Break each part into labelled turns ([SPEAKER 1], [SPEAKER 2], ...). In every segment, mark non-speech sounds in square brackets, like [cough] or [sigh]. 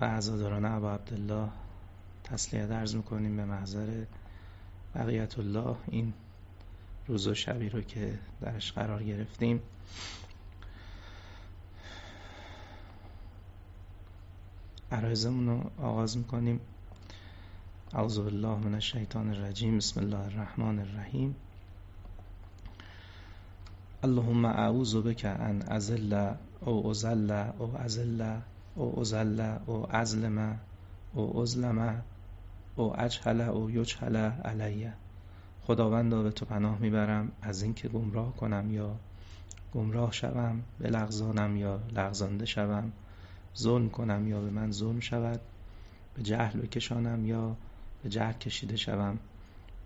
[SPEAKER 1] و عزاداران ابا عبدالله تسلیت درز می‌کنیم به محضر بقیت الله این روز و شبی رو که درش قرار گرفتیم. عرایزمون رو آغاز می‌کنیم. اعوذ بالله من الشیطان الرجیم. بسم الله الرحمن الرحیم. اللهم اعوذ بك ان ازل او ازل او ازل او ازل او ازلم او ازلم او اجهل او یجهل علیه خداوندا به تو پناه می‌برم. از اینکه گمراه کنم یا گمراه شوم بلغزانم یا لغزانده شوم. ظلم کنم یا به من ظلم شود. به جهل بکشانم یا به جهل کشیده شوم.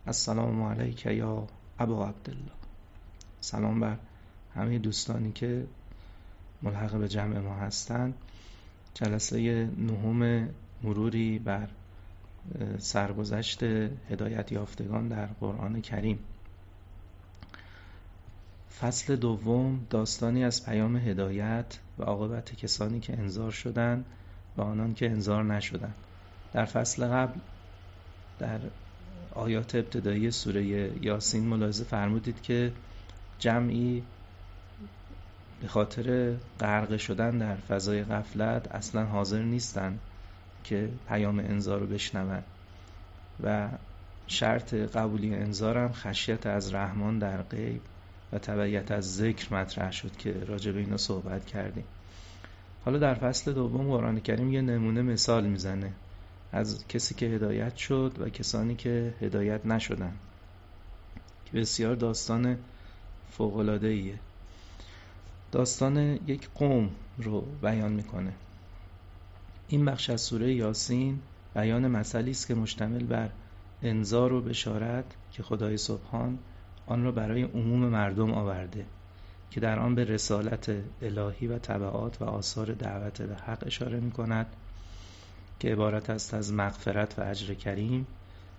[SPEAKER 1] السلام علیک یا ابا عبدالله. سلام بر همه دوستانی که ملحق به جمع ما هستند. جلسه نهم مروری بر سرگذشت هدایت یافتگان در قرآن کریم. فصل دوم داستانی از پیام هدایت و عاقبت کسانی که انذار شدند و آنان که انذار نشدند در فصل قبل در آیات ابتدایی سوره یاسین ملاحظه فرمودید که جمعی به خاطر غرق شدن در فضای غفلت اصلا حاضر نیستند که پیام انذار رو بشنوند و شرط قبولی انذار هم خشیت از رحمان در غیب و تبعیت از ذکر مطرح شد که راجع به اینا صحبت کردیم. حالا در فصل دوم قرآن کریم یه نمونه مثال می‌زنه از کسی که هدایت شد و کسانی که هدایت نشدن. که بسیار داستان فوقلاده ایه داستان یک قوم رو بیان می‌کنه. این بخش از سوره یاسین بیان مسئله است که مشتمل بر انذار و بشارت که خدای سبحان آن را برای عموم مردم آورده که در آن به رسالت الهی و طبعات و آثار دعوت به حق اشاره می کند که عبارت است از مغفرت و اجر کریم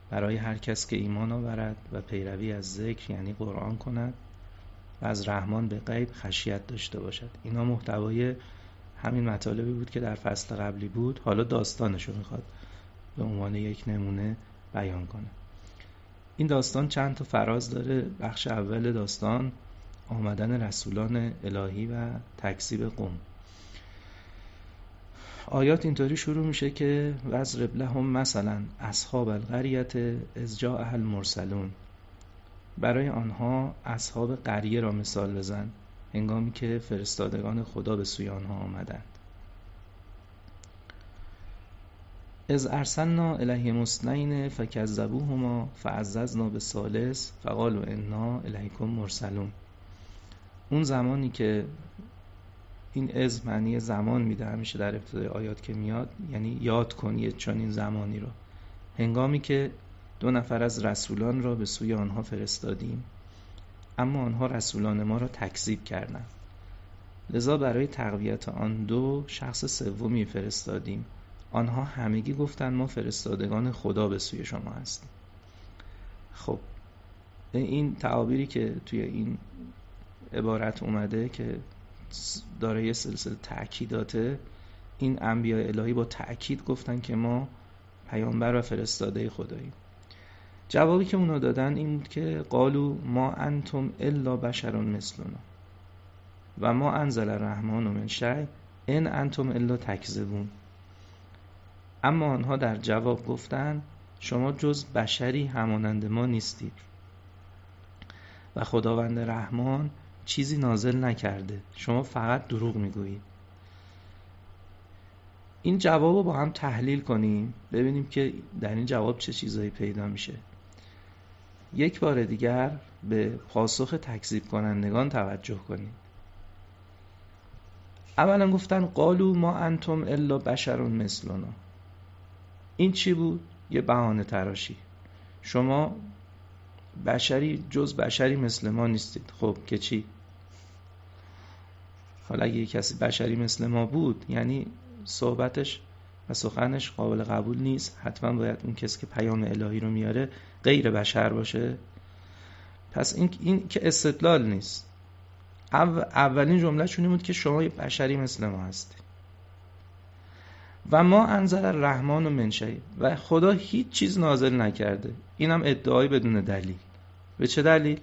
[SPEAKER 1] برای هر کس که ایمان آورد و پیروی از ذکر یعنی قرآن کند. و از رحمان به غیب خشیت داشته باشد. اینا محتوای همین مطالبی بود که در فصل قبلی بود. حالا داستانش رو می‌خواد به عنوان یک نمونه بیان کنه. این داستان چند تا فراز داره. بخش اول داستان آمدن رسولان الهی و تکذیب قوم. آیات اینطوری شروع میشه که وزرب لهم مثلا اصحاب القریت از جاء المرسلون برای آنها اصحاب قریه را مثال بزن هنگامی که فرستادگان خدا به سوی آنها آمدند. از ارسلنا الیهم اثنین فکذبوهما فعززنا به ثالث فقالوا انا الیکم مرسلون. اون زمانی که این از معنی زمان میده همیشه در ابتدای آیات که میاد یعنی یاد کن یه چنین زمانی رو. هنگامی که دو نفر از رسولان را به سوی آنها فرستادیم اما آنها رسولان ما را تکذیب کردند. لذا برای تقویت آن دو شخص سومی فرستادیم. آنها همگی گفتند ما فرستادگان خدا به سوی شما هستیم. خب این تعابیری که توی این عبارت اومده که داره یه سلسله تأکیداته این انبیاء الهی با تأکید گفتن که ما پیامبر و فرستاده خداییم. جوابی که اونا دادن این بود که قالو ما انتم الا بشرون مثلنا و ما انزل الرحمن من شی ان انتم الا تکذبون. اما آنها در جواب گفتند شما جز بشری همانند ما نیستید و خداوند رحمان چیزی نازل نکرده. شما فقط دروغ می‌گویید. این جواب رو با هم تحلیل کنیم ببینیم که در این جواب چه چیزایی پیدا میشه. یک بار دیگر به پاسخ تکذیب کنندگان توجه کنید اولا گفتن قالو ما انتم الا بشرون مثلنا این چی بود؟ یه بهانه تراشی شما بشری جز بشری مثل ما نیستید خب که چی؟ حالا اگه کسی بشری مثل ما بود یعنی صحبتش سخنش قابل قبول نیست. حتما باید اون کسی که پیام الهی رو میاره غیر بشر باشه. پس این, این که استدلال نیست. اولین جمله چونی بود که شما بشری مثل ما هستی. و ما انزل الرحمن و منشهی و خدا هیچ چیز نازل نکرده. این هم ادعای بدون دلیل. به چه دلیل؟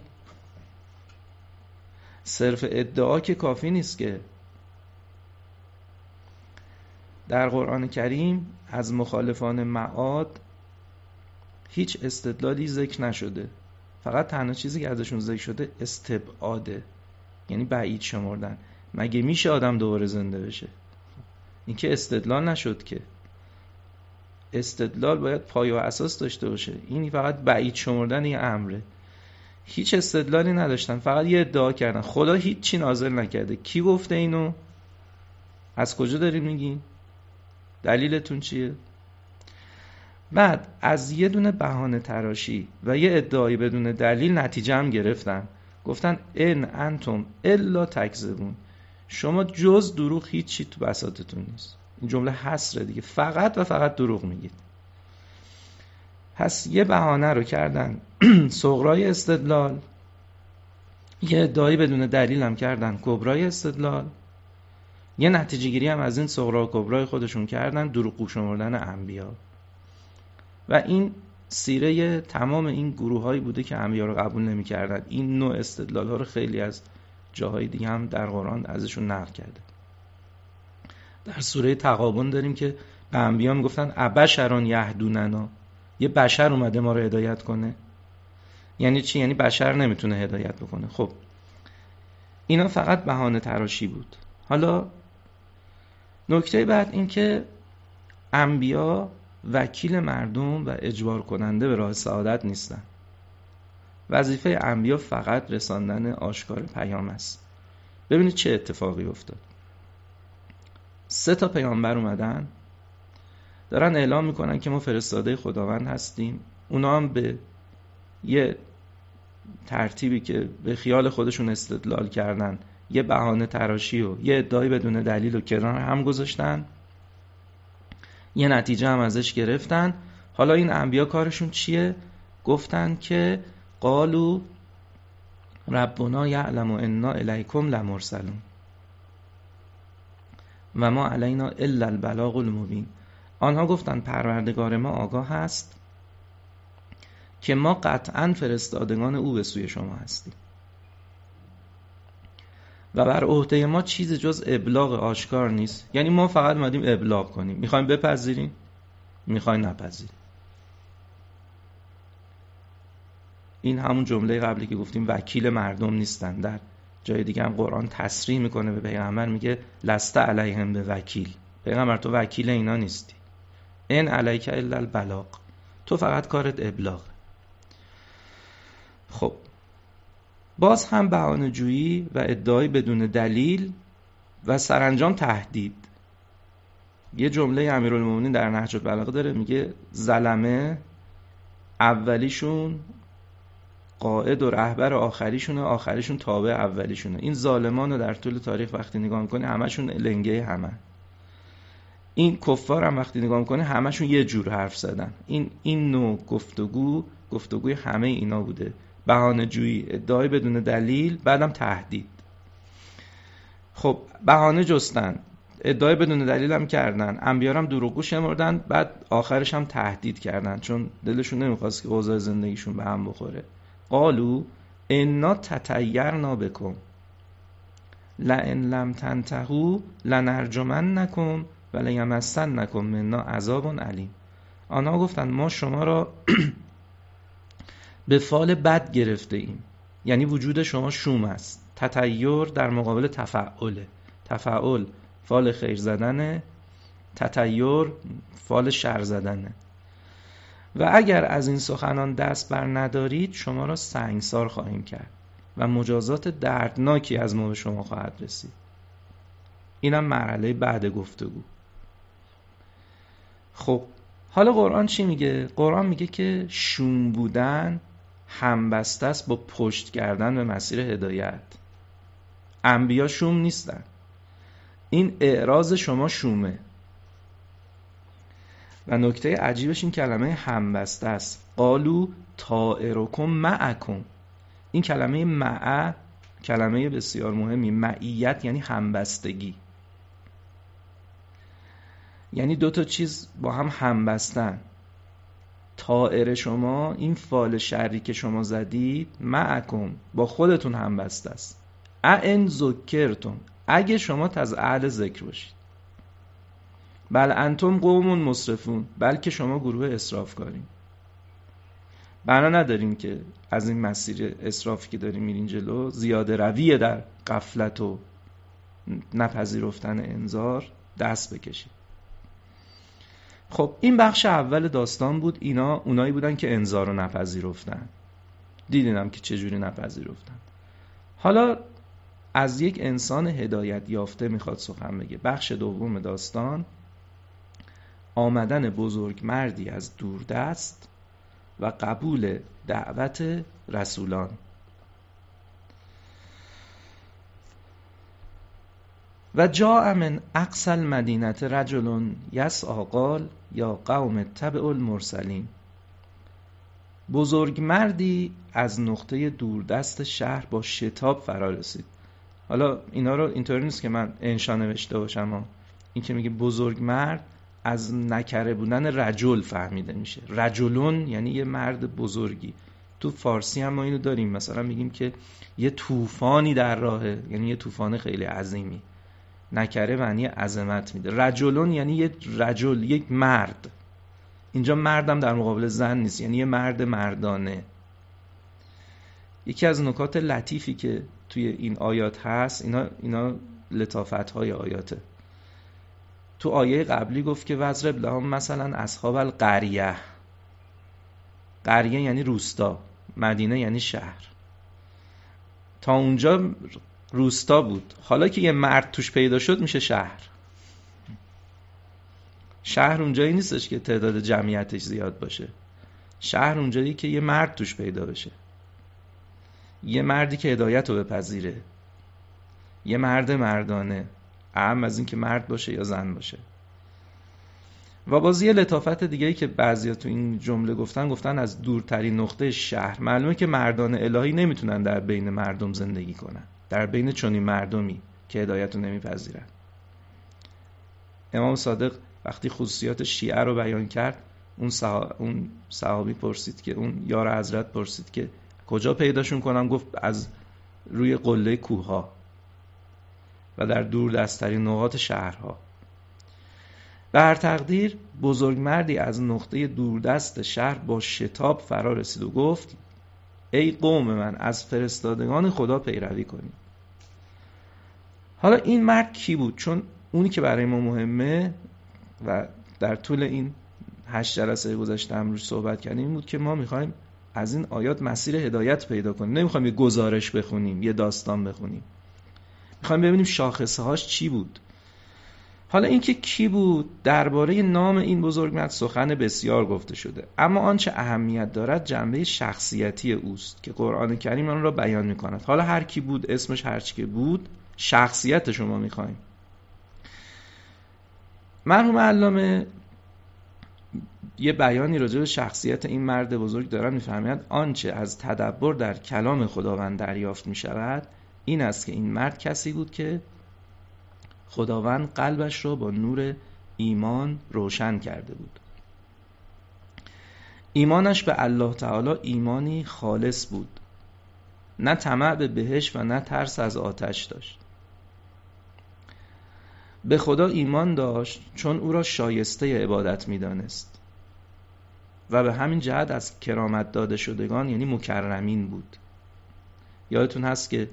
[SPEAKER 1] صرف ادعا که کافی نیست که در قرآن کریم از مخالفان معاد هیچ استدلالی ذکر نشده. فقط تنها چیزی که ازشون ذکر شده استبعاده. یعنی بعید شمردن. مگه میشه آدم دوباره زنده بشه؟ این که استدلال نشد که. استدلال باید پایه و اساس داشته باشه. این فقط بعید شمردن یه امره. هیچ استدلالی نداشتن. فقط یه ادعا کردن. خدا هیچی نازل نکرده. کی گفته اینو؟ از کجا داریم میگین؟ دلیلتون چیه؟ بعد از یه دونه بهانه تراشی و یه ادعایی بدون دلیل نتیجه هم گرفتن. گفتن ان انتم الا تکذبون. شما جز دروغ هیچی تو بساتتون نیست. این جمله حسره دیگه. فقط و فقط دروغ میگید. پس یه بهانه رو کردن. [clears throat] صغرای استدلال. یه ادعایی بدون دلیل هم کردن. کبرای استدلال. یه نتیجه گیری هم از این صغرا و کبرای خودشون کردن دروغ شمردن انبیا. و این سیره تمام این گروه هایی بوده که انبیا رو قبول نمی‌کردن. این نوع استدلال ها رو خیلی از جاهای دیگه هم در قرآن ازشون نقل کرده. در سوره تقابن داریم که به انبیا می‌گفتن ابشران یهدوننا. یه بشر اومده ما رو هدایت کنه. یعنی چی؟ یعنی بشر نمی‌تونه هدایت بکنه. خب اینا فقط بهانه تراشی بود. حالا نکته بعد این که انبیا وکیل مردم و اجبار کننده به راه سعادت نیستن. وظیفه انبیا فقط رساندن آشکار پیام است. ببینید چه اتفاقی افتاد. سه تا پیامبر اومدن. دارن اعلام می‌کنن که ما فرستاده خداوند هستیم. اونا هم به یه ترتیبی که به خیال خودشون استدلال کردن یه بهانه تراشی و یه ادعای بدون دلیل و کنار هم گذاشتن. یه نتیجه هم ازش گرفتن. حالا این انبیا کارشون چیه؟ گفتن که قالو ربنا یعلم انا الیکم لمرسلون. و ما علینا الا البلاغ المبین. آنها گفتند پروردگار ما آگاه هست. که ما قطعا فرستادگان او به سوی شما هستیم. و بر عهده ما چیز جز ابلاغ آشکار نیست. یعنی ما فقط مدیم ابلاغ کنیم. می‌خوایم بپذیریم؟ می‌خوایم نپذیریم. این همون جمله قبلی که گفتیم وکیل مردم نیستن. در جای دیگه هم قرآن تصریح می‌کنه به پیغمبر میگه لسته علیهم به وکیل. پیغمبر تو وکیل اینا نیستی. این علیک الا البلاغ. تو فقط کارت ابلاغ. خب. باز هم بهانه جویی و ادعای بدون دلیل و سرانجام تهدید. یه جمله امیرالمومنین در نهج البلاغه داره میگه زلمه اولیشون قائد و رهبر آخریشونه آخریشون تابع اولیشونه. این ظالمان رو در طول تاریخ وقتی نگاه می‌کنی همشون لنگه همه. این کفار هم وقتی نگاه می‌کنه همشون یه جور حرف زدن. این این نوع گفتگو گفتگوی همه اینا بوده. بهانه جویی ادعای بدون دلیل بعدم تهدید. خب بهانه جستن. ادعای بدون دلیل هم کردن. انبیار هم دروغگو شمردن بعد آخرش هم تهدید کردن. چون دلشون نمی‌خواست که اوضاع زندگیشون به هم بخوره. قالو انا تطیرنا بکن. لئن لم تنتهو لنرجمن نکن و لیمسن نکن منا عذاب علیم. آنها گفتند ما شما را [clears throat] به فال بد گرفته ایم. یعنی وجود شما شوم است. تطیر در مقابل تفعله. تفعل فال خیر زدنه. تطیر فال شر زدنه. و اگر از این سخنان دست بر ندارید شما را سنگسار خواهیم کرد و مجازات دردناکی از ما به شما خواهد رسید. اینم مرحله بعد گفتگو. خب حالا قرآن چی میگه؟ قرآن میگه که شوم بودن همبسته است با پشت کردن به مسیر هدایت. انبیا شوم نیستن. این اعراض شما شومه. و نکته عجیبش این کلمه همبسته است. قالو طائرکم معکم. این کلمه مع کلمه بسیار مهمی. معیت یعنی همبستگی. یعنی دو تا چیز با هم همبستن. طائر شما این فال شری که شما زدید معکم با خودتون همبسته است. ان ذکرتون اگه شما از اهل ذکر باشید. بل انتم قوم مصرفون بلکه شما گروه اصراف کاریم بنا نداریم که از این مسیر اصرافی که داریم میرین جلو زیاده رویه در قفلت و نپذیرفتن انذار دست بکشید. خب این بخش اول داستان بود. اینا اونایی بودن که انذار رو نپذیرفتن. دیدینم که چجوری نپذیرفتن. حالا از یک انسان هدایت یافته می‌خواد سخن بگه. بخش دوم داستان آمدن بزرگ مردی از دوردست و قبول دعوت رسولان. و جا من اقصل مدینت رجل یس آقال یا قوم تبع المرسلین. بزرگ مردی از نقطه دوردست شهر با شتاب فرا رسید. حالا اینا رو اینطوری نیست که من انشا نوشته باشم این که میگه بزرگ مرد از نکره بودن رجل فهمیده میشه. رجلون یعنی یه مرد بزرگی. تو فارسی هم ما اینو داریم. مثلا میگیم که یه طوفانی در راهه. یعنی یه طوفان خیلی عظیمی. نکره معنی عظمت میده. رجلون یعنی یه رجل یک مرد. اینجا مردم در مقابل زن نیست یعنی یه مرد مردانه. یکی از نکات لطیفی که توی این آیات هست اینا, اینا لطافت های آیاته. تو آیه قبلی گفت که وزرب لهم مثلا اصحاب القریه. قریه یعنی روستا مدینه یعنی شهر. تا اونجا روستا بود. حالا که یه مرد توش پیدا شد میشه شهر. شهر اونجایی نیستش که تعداد جمعیتش زیاد باشه. شهر اونجایی که یه مرد توش پیدا بشه. یه مردی که هدایت رو بپذیره. یه مرد مردانه. اهم از اینکه مرد باشه یا زن باشه. و باز یه لطافت دیگه که بعضیا تو این جمله گفتن گفتن از دورترین نقطه شهر. معلومه که مردان الهی نمی‌تونن در بین مردم زندگی کنن. در بین چنین مردمی که هدایت رو نمیپذیرن امام صادق وقتی خصوصیات شیعه رو بیان کرد اون, اون صحابی پرسید که اون یار حضرت پرسید که کجا پیداشون کنم؟ گفت از روی قله کوه و در دور دستترین نقاط شهرها. به هر تقدیر بزرگ مردی از نقطه دوردست شهر با شتاب فرا رسید و گفت ای قوم من از فرستادگان خدا پیروی کنید حالا این مرد کی بود؟ چون اونی که برای ما مهمه و در طول این هشت جلسه گذشته امروز صحبت کردیم این بود که ما می‌خوایم از این آیات مسیر هدایت پیدا کنیم. نمی‌خوایم یه گزارش بخونیم یه داستان بخونیم. می‌خوایم ببینیم شاخصه هاش چی بود. حالا اینکه کی بود درباره نام این بزرگ مرد سخن بسیار گفته شده. اما آنچه اهمیت دارد جنبه شخصیتی اوست که قرآن کریم آن را بیان می‌کند. حالا هر کی بود اسمش هر که بود شخصیت شما می‌خوایم. مرحوم علامه یه بیانی راجع به شخصیت این مرد بزرگ دارن می‌فهمید آنچه از تدبر در کلام خداوند دریافت می شود این است که این مرد کسی بود که خداوند قلبش را با نور ایمان روشن کرده بود. ایمانش به الله تعالی ایمانی خالص بود. نه طمع به بهش و نه ترس از آتش داشت. به خدا ایمان داشت چون او را شایسته عبادت می‌دانست. و به همین جهت از کرامت داده شدگان یعنی مکرمین بود. یادتون هست که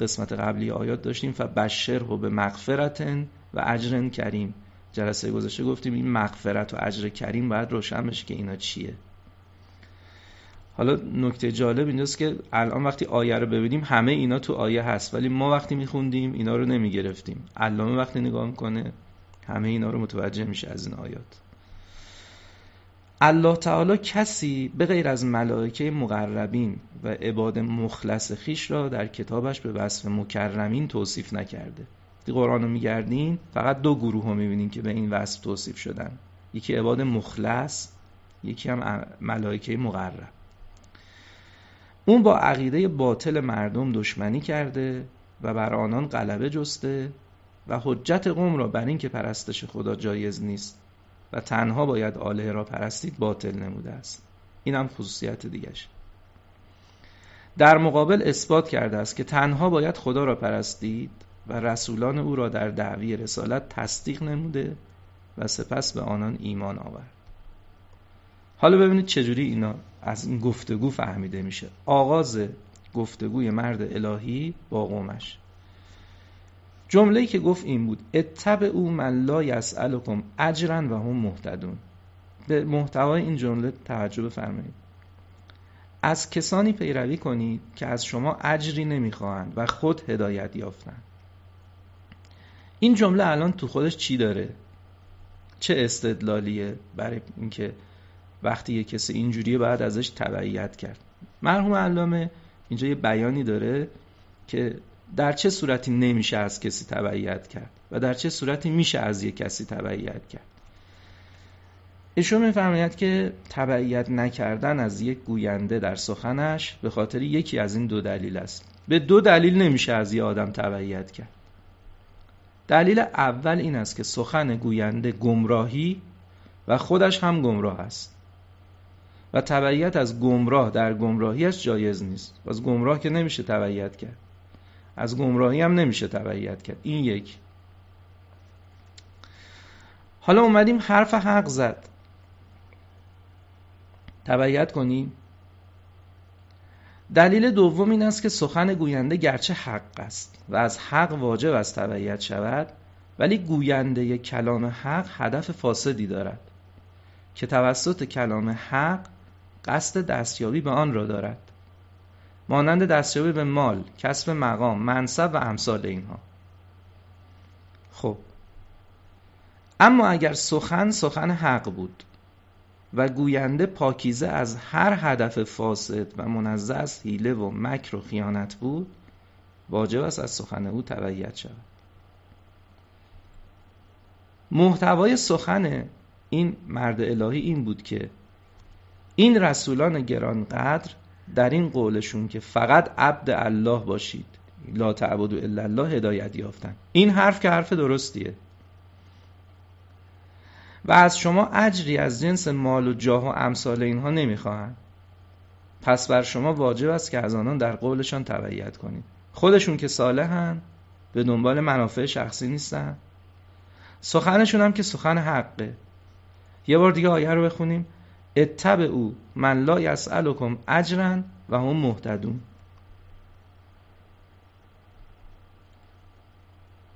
[SPEAKER 1] قسمت قبلی آیات داشتیم فبشر و به مغفرتن و اجر کریم. جلسه گذشته گفتیم این مغفرت و اجر کریم باید روشن بشه که اینا چیه. حالا نکته جالب اینجاست که الان وقتی آیه رو ببینیم همه اینا تو آیه هست ولی ما وقتی میخوندیم اینا رو نمی‌گرفتیم. علامه وقتی نگاه می‌کنه همه اینا رو متوجه میشه از این آیات. الله تعالی کسی به غیر از ملائکه مقربین و عباد مخلص خیش را در کتابش به وصف مکرمین توصیف نکرده. قرآن رو میگردین فقط دو گروه رو می‌بینین که به این وصف توصیف شدن. یکی عباد مخلص یکی هم ملائکه مقرب. اون با عقیده باطل مردم دشمنی کرده و بر آنان غلبه جسته و حجت قوم را بر اینکه پرستش خدا جایز نیست تنها باید آله را پرستید باطل نموده است. این هم خصوصیت دیگش در مقابل اثبات کرده است که تنها باید خدا را پرستید و رسولان او را در دعوی رسالت تصدیق نموده و سپس به آنان ایمان آورد. حالا ببینید چجوری اینا از این گفتگو فهمیده میشه. آغاز گفتگوی مرد الهی با قومش. جمله که گفت این بود اتبع او من لا یسألکم اجرا و هم مهتدون. به محتوای این جمله توجه بفرمایید. از کسانی پیروی کنید که از شما اجری نمی‌خواهند و خود هدایت یافتند. این جمله الان تو خودش چی داره؟ چه استدلالیه برای اینکه وقتی یه کسی اینجوریه باید ازش تبعیت کرد؟ مرحوم علامه اینجا یه بیانی داره که در چه صورتی نمیشه از کسی تبعیت کرد و در چه صورتی میشه از یک کسی تبعیت کرد؟ ایشون میفرماید که تبعیت نکردن از یک گوینده در سخنش به خاطر یکی از این دو دلیل است. به دو دلیل نمیشه از یه آدم تبعیت کرد. دلیل اول این است که سخن گوینده گمراهی و خودش هم گمراه است. و تبعیت از گمراه در گمراهیش جایز نیست. از گمراه که نمیشه تبعیت کرد. از گمراهی هم نمیشه تبعیت کرد. این یک. حالا اومدیم حرف حق زد. تبعیت کنیم. دلیل دوم این است که سخن گوینده گرچه حق است و از حق واجب است تبعیت شود ولی گوینده کلام حق هدف فاسدی دارد که توسط کلام حق قصد دستیابی به آن را دارد. مانند دستیابی به مال، کسب مقام، منصب و امثال اینها. خب. اما اگر سخن سخن حق بود و گوینده پاکیزه از هر هدف فاسد و منزه از حیله و مکر و خیانت بود واجب است از سخن او تبعیت شود. محتوای سخن این مرد الهی این بود که این رسولان گرانقدر در این قولشون که فقط عبد الله باشید. لا تعبدو الا الله هدایت یافتن. این حرف که حرف درستیه. و از شما اجری از جنس مال و جاه و امثال اینها نمی‌خواهند. پس بر شما واجب است که از آنان در قولشان تبعیت کنید. خودشون که صالحن به دنبال منافع شخصی نیستن. سخنشون هم که سخن حقه. یه بار دیگه آیه رو بخونیم. اتبع او من لا یسألکم اجرا و هم مهتدون.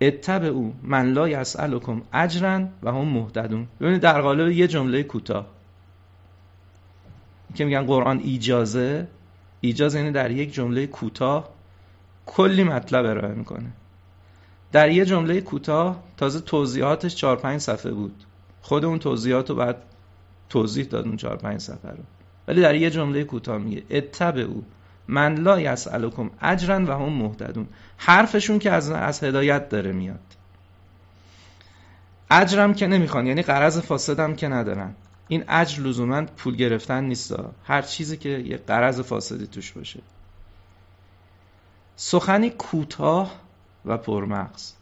[SPEAKER 1] اتبع او من لا یسألکم اجرا و هم مهتدون. ببینید در قالب یه جمله کوتاه. که میگن قرآن ایجازه ایجاز یعنی در یک جمله کوتاه کلی مطلب ارائه می‌کنه. در یه جمله کوتاه تازه توضیحاتش 4 5 صفحه بود. خود اون توضیحات بعد توضیح داد اون 4 5 صفحه رو. ولی در یه جمله کوتاه میگه اتبع او من لا یسألکم اجرا و هم مهتدون. حرفشون که از از هدایت داره میاد. اجرم که نمی‌خوان یعنی قرض فاسدم که ندارن. این اجر لزوما پول گرفتن نیست. هر چیزی که یه قرض فاسدی توش باشه. سخنی کوتاه و پرمغز.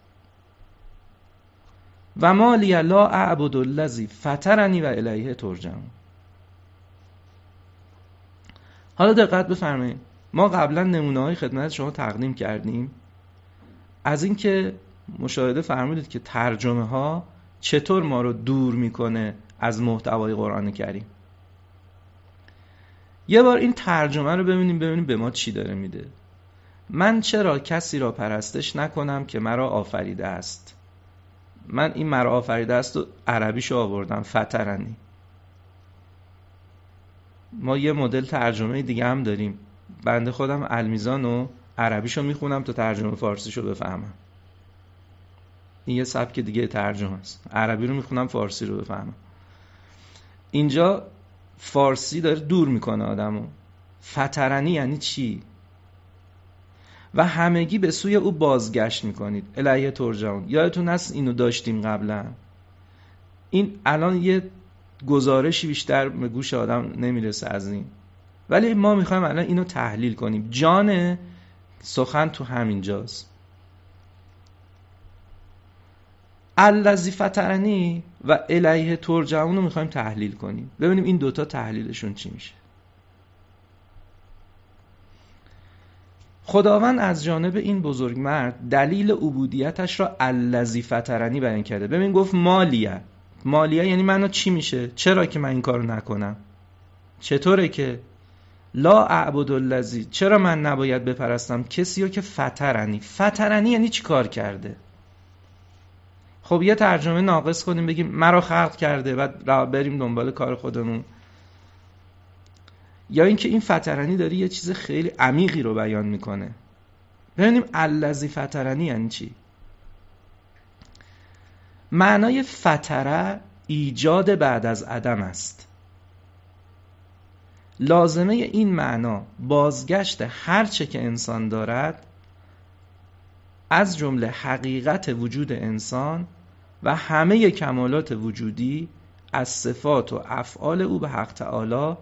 [SPEAKER 1] و مالی لا اعبد الذی فطرنی و الیه ترجم حالا دقت بفرمایید. ما قبلا نمونه های خدمت شما تقدیم کردیم. از اینکه مشاهده فرمودید که ترجمه ها چطور ما رو دور می‌کنه از محتوای قرآن کریم. یه بار این ترجمه رو ببینیم ببینیم به ما چی داره میده. من چرا کسی را پرستش نکنم که مرا آفریده است؟ من این مرا آفریده است و عربیشو آوردم فترنی. ما یه مدل ترجمه دیگه هم داریم. بنده خودم المیزان و عربیشو می‌خونم تا ترجمه فارسیشو بفهمم. این یه سبک دیگه ترجمه است. عربی رو می‌خونم فارسی رو بفهمم. اینجا فارسی داره دور می‌کنه آدمو. فترنی یعنی چی؟ و همگی به سوی او بازگشت می‌کنید. الیه ترجمون یادتون هست اینو داشتیم قبلا؟ این الان یه گزارشی بیشتر به گوش آدم نمی‌رسه از این. ولی ما می‌خوایم الان اینو تحلیل کنیم. جان سخن تو همین جاست الذی فترنی و الیه ترجعون رو می‌خوایم تحلیل کنیم. ببینیم این دوتا تحلیلشون چی میشه. خداوند از جانب این بزرگ مرد دلیل عبودیتش را الذی فترنی بیان کرده. ببین گفت مالیه. مالیه یعنی منو چی میشه؟ چرا که من این کارو نکنم؟ چطوره که؟ لا اعبد الذی. چرا من نباید بپرستم؟ کسی که فترنی فترنی یعنی چی کار کرده؟ خب یه ترجمه ناقص کنیم بگیم مرا خلق کرده و بریم دنبال کار خودمون. یا اینکه این فترنی داره یه چیز خیلی عمیقی رو بیان می‌کنه. ببینیم الذی فترنی یعنی چی؟ معنای فتره ایجاد بعد از عدم است. لازمه این معنا بازگشت هرچه که انسان دارد از جمله حقیقت وجود انسان و همه کمالات وجودی از صفات و افعال او به حق تعالی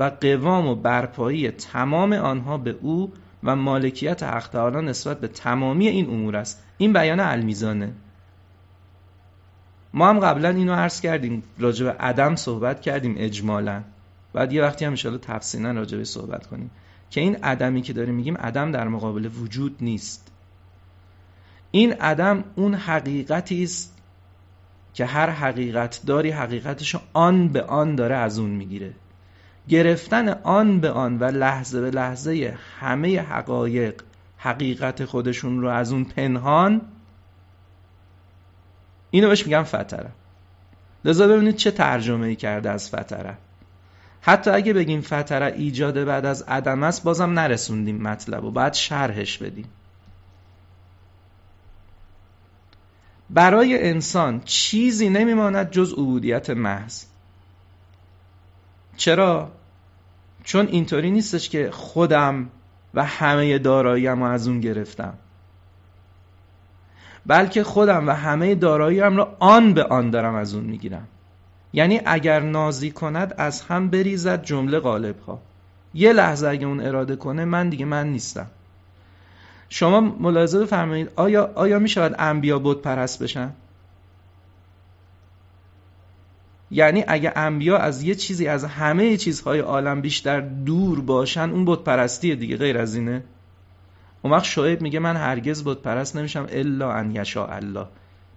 [SPEAKER 1] و قوام و برپایی تمام آنها به او و مالکیت حق تعالی نسبت به تمامی این امور است. این بیان المیزانه. ما هم قبلا اینو عرض کردیم راجع به عدم صحبت کردیم اجمالا. بعد یه وقتی هم انشاءالله تفصیلا راجع به صحبت کنیم. که این عدمی که داریم میگیم عدم در مقابل وجود نیست. این عدم اون حقیقتی است که هر حقیقت داری حقیقتش آن به آن داره از اون می‌گیره. گرفتن آن به آن و لحظه به لحظه همه حقایق حقیقت خودشون رو از اون پنهان اینو بهش میگم فتره. لذا ببینید چه ترجمه ای کرده از فتره. حتی اگه بگیم فتره ایجاد بعد از عدم است بازم نرسوندیم مطلب و بعد شرحش بدیم. برای انسان چیزی نمیماند جز عبودیت محض. چرا؟ چون اینطوری نیستش که خودم و همه داراییم رو از اون گرفتم. بلکه خودم و همه داراییم را آن به آن دارم از اون می‌گیرم. یعنی اگر نازی کند از هم بریزد جمله غالب ها یه لحظه اگه اون اراده کنه من دیگه من نیستم. شما ملاحظه بفرمایید آیا آیا می شود انبیا بت پرست بشن؟ یعنی اگه انبیا از یه چیزی از همه چیزهای عالم بیشتر دور باشن اون بت پرستیه دیگه غیر از اینه. اون وقت شعیب میگه من هرگز بت پرست نمیشم الا ان یشاء الله.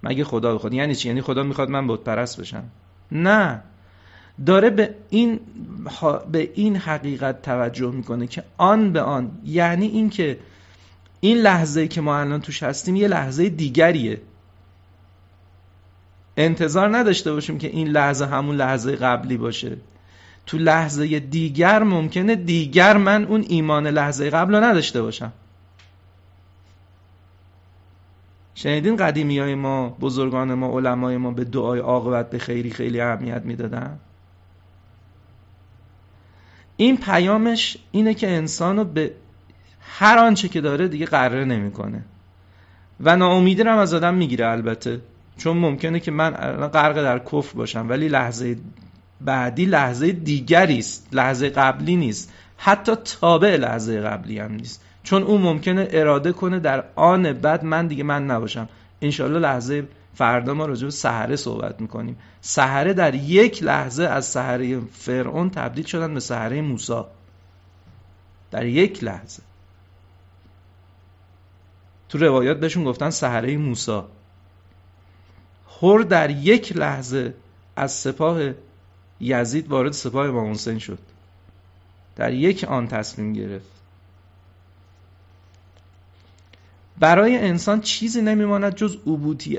[SPEAKER 1] مگه خدا بخواد یعنی چی؟ یعنی خدا می‌خواد من بت پرست بشم؟ نه. داره به این به این حقیقت توجه می‌کنه که آن به آن. یعنی اینکه این لحظه که ما الان توش هستیم یه لحظه دیگریه. انتظار نداشته باشیم که این لحظه همون لحظه قبلی باشه. تو لحظه دیگر ممکنه دیگر من اون ایمان لحظه قبل رو نداشته باشم. شنیدین قدیمی های ما بزرگان ما علمای ما به دعای عاقبت به خیری خیلی اهمیت می‌دادن؟ این پیامش اینه که انسان رو به هر آنچه که داره دیگه قراره نمی‌کنه. و ناامیدی هم از آدم می‌گیره البته. چون ممکنه که من غرق در کفر باشم ولی لحظه بعدی لحظه دیگری است لحظه قبلی نیست. حتی تابع لحظه قبلی هم نیست. چون اون ممکنه اراده کنه در آن بعد من دیگه من نباشم. انشالله لحظه فردا ما راجع به سحره صحبت می‌کنیم. سحره در یک لحظه از سحره فرعون تبدیل شدن به سحره موسی. در یک لحظه. تو روایات بهشون گفتن سحره موسی. هر در یک لحظه از سپاه یزید وارد سپاه امام حسین شد. در یک آن تصمیم گرفت. برای انسان چیزی نمیماند جز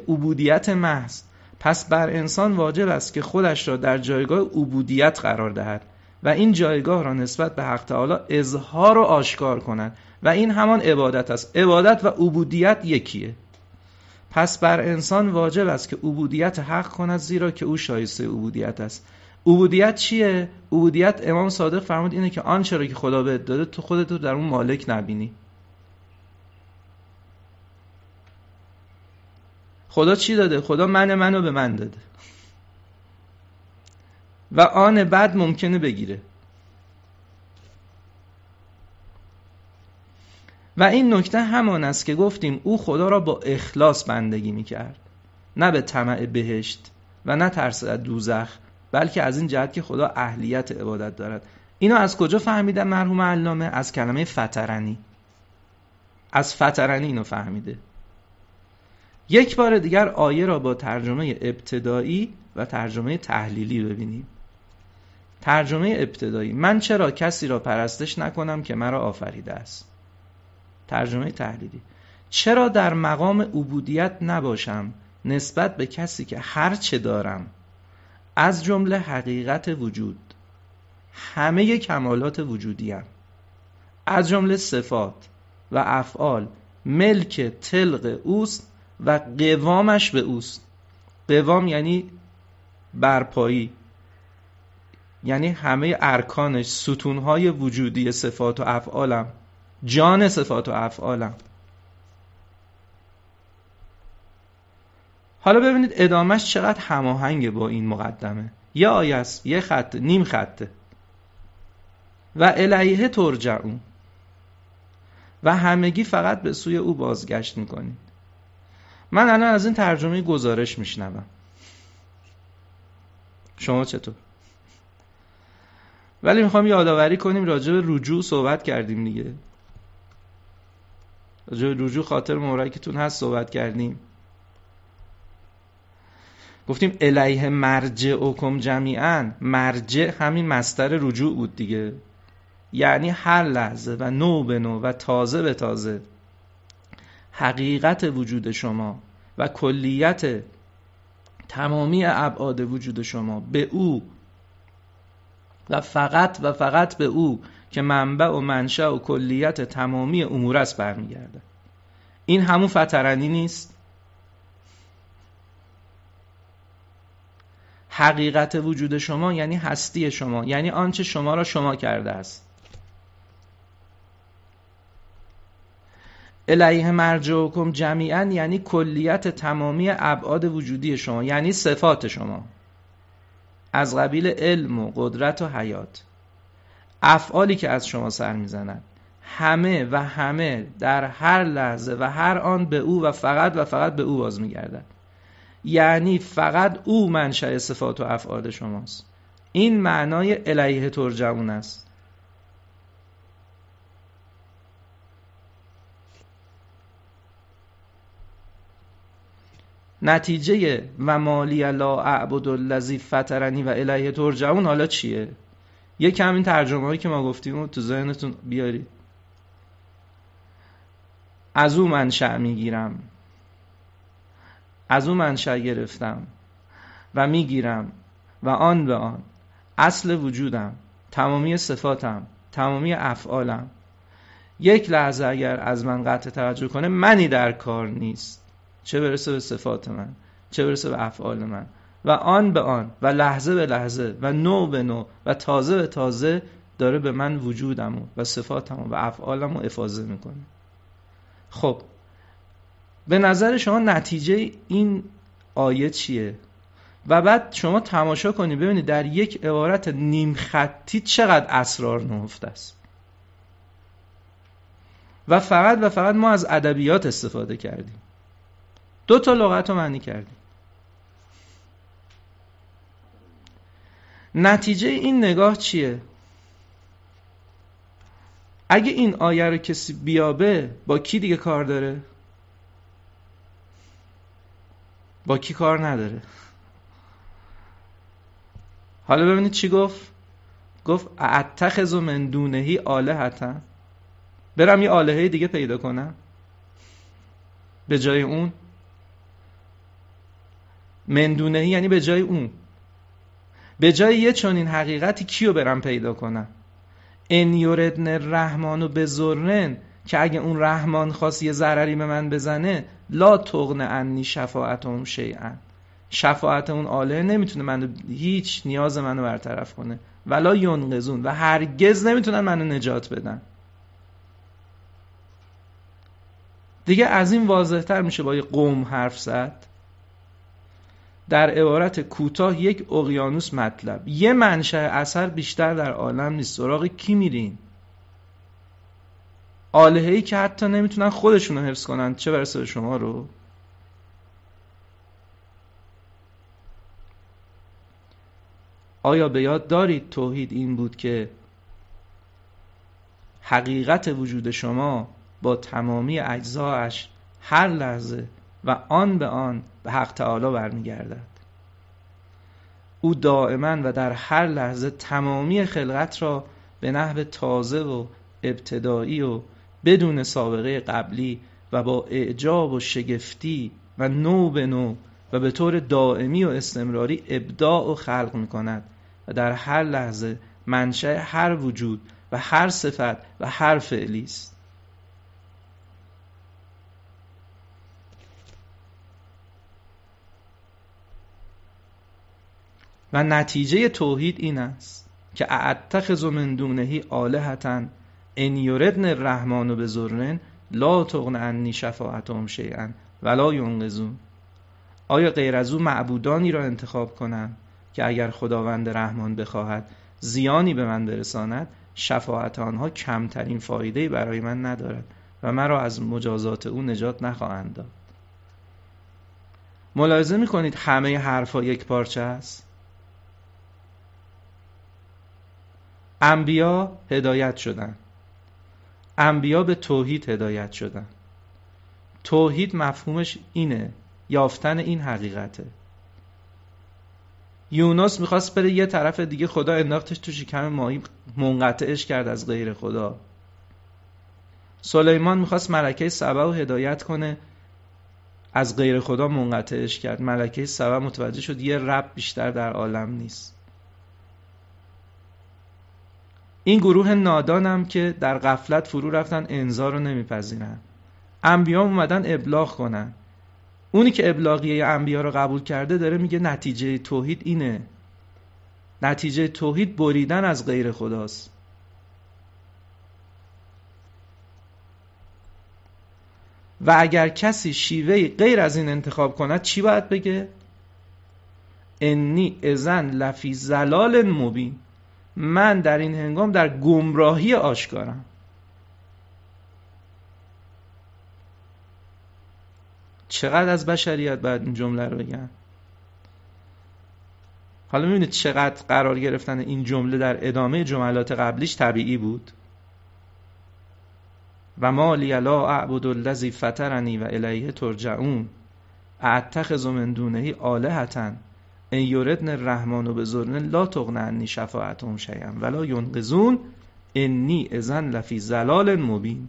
[SPEAKER 1] عبودیت محض. پس بر انسان واجب است که خودش را در جایگاه عبودیت قرار دهد و این جایگاه را نسبت به حق تعالی اظهار و آشکار کند و این همان عبادت است. عبادت و عبودیت یکیه. پس بر انسان واجب است که عبودیت حق کند زیرا که او شایسته عبودیت است. عبودیت چیه؟ عبودیت امام صادق فرمود اینه که آنچه را که خدا بهت داده تو خودت رو در اون مالک نبینی. خدا چی داده؟ خدا من منو به من داده. و آن بعد ممکنه بگیره. و این نکته همان است که گفتیم او خدا را با اخلاص بندگی می‌کرد. نه به طمع بهشت و نه ترس از دوزخ بلکه از این جهت که خدا اهلیت عبادت دارد. اینو از کجا فهمیدن مرحوم علامه؟ از کلمه فترنی. از فترنی اینو فهمیده. یک بار دیگر آیه را با ترجمه ابتدایی و ترجمه تحلیلی ببینیم. ترجمه ابتدایی من چرا کسی را پرستش نکنم که مرا آفریده است؟ ترجمه تحلیلی. چرا در مقام عبودیت نباشم نسبت به کسی که هر چه دارم؟ از جمله حقیقت وجود. همه کمالات وجودیم. از جمله صفات و افعال ملک تلق اوست و قوامش به اوست. قوام یعنی برپایی. یعنی همه ارکانش ستونهای وجودی صفات و افعالم. جان صفات و افعالم. حالا ببینید ادامش چقدر هماهنگه با این مقدمه. یه آیه است یه خط نیم خطه و الیه ترجعون. و همگی فقط به سوی او بازگشت می‌کنید. من الان از این ترجمه گزارش میشنوم. شما چطور؟ ولی می‌خوام یادآوری کنیم راجع به رجوع صحبت کردیم دیگه. به رجوع خاطر مورکتون هست صحبت کردیم. گفتیم الیه مرجع کم جمیعا. مرجع همین مستر رجوع بود دیگه. یعنی هر لحظه و نو به نو و تازه به تازه حقیقت وجود شما و کلیت تمامی ابعاد وجود شما به او و فقط و فقط به او که منبع و منشأ و کلیت تمامی امور است برمیگرده این همون فترنی نیست؟ حقیقت وجود شما یعنی هستی شما یعنی آنچه شما را شما کرده است. الیه مرجعکم جمیعا یعنی کلیت تمامی ابعاد وجودی شما یعنی صفات شما. از قبیل علم و قدرت و حیات. افعالی که از شما سر می‌زنند. همه و همه در هر لحظه و هر آن به او و فقط و فقط به او باز میگردد. یعنی فقط او منشأ صفات و افعال شماست. این معنای الیه ترجمون است. نتیجه و مالی لا اعبد الذی فطرنی و الیه ترجعون حالا چیه؟ یک همین ترجمه هایی که ما گفتیم تو ذهنتون بیارید. از او منشأ می‌گیرم. از او منشأ گرفتم و می‌گیرم و آن به آن. اصل وجودم تمامی صفاتم تمامی افعالم. یک لحظه اگر از من قطع توجه کنه منی در کار نیست. چه برسه به صفات من چه برسه به افعال من. و آن به آن و لحظه به لحظه و نو به نو و تازه به تازه داره به من وجودمو و صفاتمو و افعالمو افاظه می‌کنه. خب به نظر شما نتیجه این آیه چیه؟ و بعد شما تماشا کنید ببینید در یک عبارت نیم خطی چقدر اسرار نهفته است. و فقط و فقط ما از ادبیات استفاده کردیم. دو تا لغت رو معنی کردیم. نتیجه این نگاه چیه؟ اگه این آیه رو کسی بیابه با کی دیگه کار داره؟ با کی کار نداره؟ حالا ببینید چی گفت؟ گفت اتخذ من دونهی آلهتا برم یه آلهه دیگه پیدا کنم به جای اون مندونهی یعنی به جای اون به جای یه چنین حقیقتی کیو برم پیدا کنم؟ ان یوردن الرحمن و بزرن که اگه اون رحمان خواست یه ضرری به من بزنه لا تغن انی شفاعتهم شیئا. شفاعت اون آله نمی‌تونه منو هیچ نیاز منو برطرف کنه. ولا ینقذون و هرگز نمی‌تونن منو نجات بدن. دیگه از این واضحتر میشه با یه قوم حرف زد. در عبارت کوتاه یک اقیانوس مطلب. یه منشأ اثر بیشتر در عالم نیست. سراغ کی میرین آلهه‌ای که حتی نمی‌تونن خودشون رو حفظ کنن. چه برسه به شما رو؟ آیا به یاد دارید توحید این بود که حقیقت وجود شما با تمامی اجزاش هر لحظه و آن به آن به حق تعالی برمیگردد. او دائما و در هر لحظه تمامی خلقت را به نحو تازه و ابتدایی و بدون سابقه قبلی و با اعجاب و شگفتی و نو به نو و به طور دائمی و استمراری ابداع و خلق می کند و در هر لحظه منشأ هر وجود و هر صفت و هر فعلی است. و نتیجه توحید این است که اعتخذ من دونهی آلهتا ان یردن الرحمن بزرن لا تغن عنی شفاعتهم شیئا ولا ینقذون. آیا غیر از او معبودانی را انتخاب کنم که اگر خداوند رحمان بخواهد زیانی به من برساند شفاعت آنها کمترین فایده برای من ندارد و مرا از مجازات او نجات نخواهند داد. ملاحظه می کنید همه حرفا یک پارچه است؟ انبیا هدایت شدند انبیا به توحید هدایت شدن. توحید مفهومش اینه یافتن این حقیقته. یونس می‌خواست بره یه طرف دیگه خدا انداختش تو شکم ماهی منقطعش کرد از غیر خدا. سلیمان می‌خواست ملکه سبا رو هدایت کنه از غیر خدا منقطعش کرد. ملکه سبا متوجه شد یه رب بیشتر در عالم نیست. این گروه نادانم که در غفلت فرو رفتن انذار رو نمیپذیرن. انبیا اومدن ابلاغ کنن. اونی که ابلاغیه انبیا رو قبول کرده داره میگه نتیجه توحید اینه. نتیجه توحید بریدن از غیر خداست. و اگر کسی شیوه غیر از این انتخاب کند چی باید بگه؟ انی ازن لفی زلال مبین. من در این هنگام در گمراهی آشکارم. چقدر از بشریت باید این جمله رو بگن حالا می‌بینید چقدر قرار گرفتن این جمله در ادامه جملات قبلیش طبیعی بود؟ و ما لا اعبد الذی فطرنی و الیه ترجعون اتخذ من دونه آلهتن. ان یردن الرحمن بزرن لا تغن عنی شفاعتهم شیئا ولا ینقذون انی اذن لفی زلال مبین.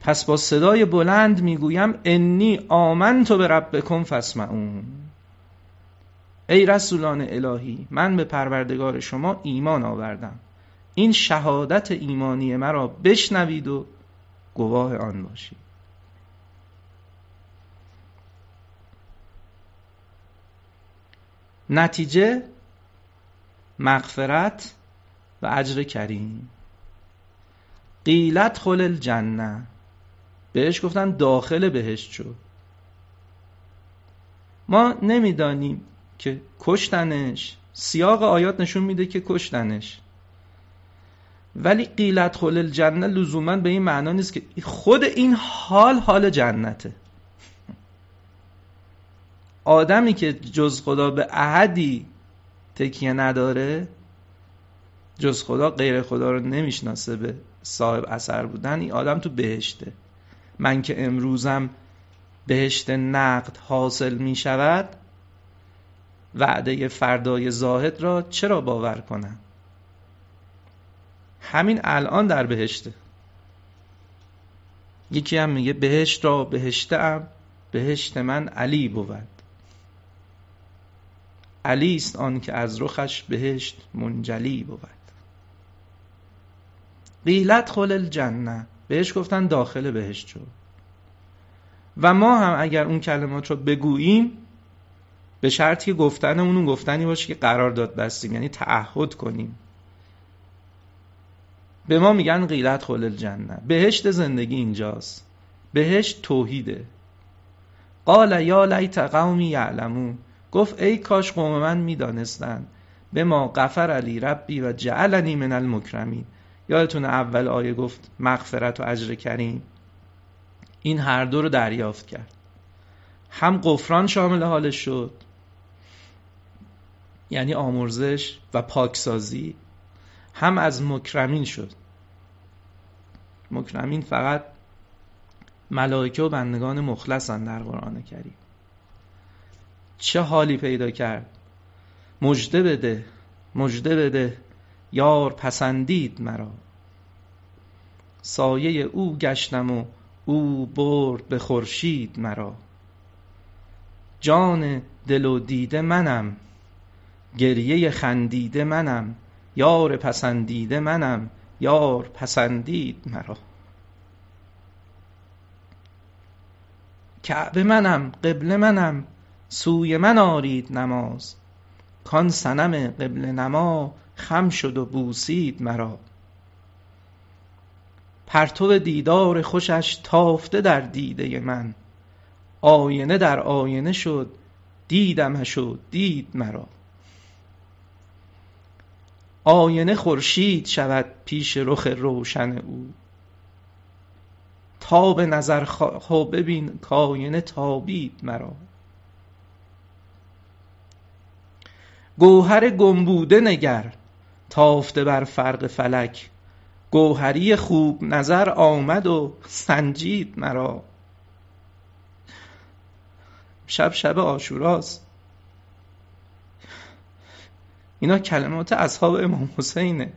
[SPEAKER 1] پس با صدای بلند می‌گویم انی آمنت به ربکم فاسمعون. ای رسولان الهی من به پروردگار شما ایمان آوردم. این شهادت ایمانی مرا بشنوید و گواه آن باشید. نتیجه مغفرت و اجر کریم. قیلت خل الجنه. بهش گفتن داخل بهشت شد ما نمی‌دانیم که کشتنش سیاق آیات نشون میده که کشتنش. ولی قیلت خل الجنه لزوما به این معنا نیست که خود این حال حال جنته. آدمی که جز خدا به احدی تکیه نداره جز خدا غیر خدا رو نمی‌شناسه به صاحب اثر بودن این آدم تو بهشته. من که امروزم بهشت نقد حاصل می شود وعده فردای زاهد را چرا باور کنم؟ همین الان در بهشته. یکی هم میگه بهشت را بهشته ام بهشت من علی بود. علی است آن که از رخش بهشت منجلی بود. قیلت خل الجنه بهش گفتن داخل بهشت شد و ما هم اگر اون کلمات رو بگوییم به شرطی که گفتنمون اون گفتنی باشه که قرار داد بستیم یعنی تعهد کنیم. به ما میگن قیلت خل الجنه. بهشت زندگی اینجاست. بهشت توحیده. قال یا لیت قومی یعلمون. گفت ای کاش قوم من می‌دانستند به ما غفر علی ربی و جعلنی من المکرمین. یادتون اول آیه گفت مغفرت و اجر کریم. این هر دو رو دریافت کرد. هم قفران شامل حالش شد یعنی آمرزش و پاکسازی هم از مکرمین شد. مکرمین فقط ملائکه و بندگان مخلصن در قرآن کریم. چه حالی پیدا کرد؟ مجده بده مجده بده یار پسندید مرا. سایه او گشتم و او برد به خورشید مرا. جان دل و دیده منم گریه خندیده منم یار پسندیده منم یار پسندید مرا. کعبه منم قبله منم سوی من آرید نماز. کان صنم قبله نما خم شد و بوسید مرا. پرتو دیدار خوشش تافته در دیده من. آینه در آینه شد دیدمش و دید مرا. آینه خورشید شود پیش رخ روشن او. تا به نظر خو ببین کاینه تابید مرا. گوهر گمبوده نگر تافته بر فرق فلک. گوهری خوب نظر آمد و سنجید مرا. شب شب آشوراست. اینا کلمات اصحاب امام حسینه.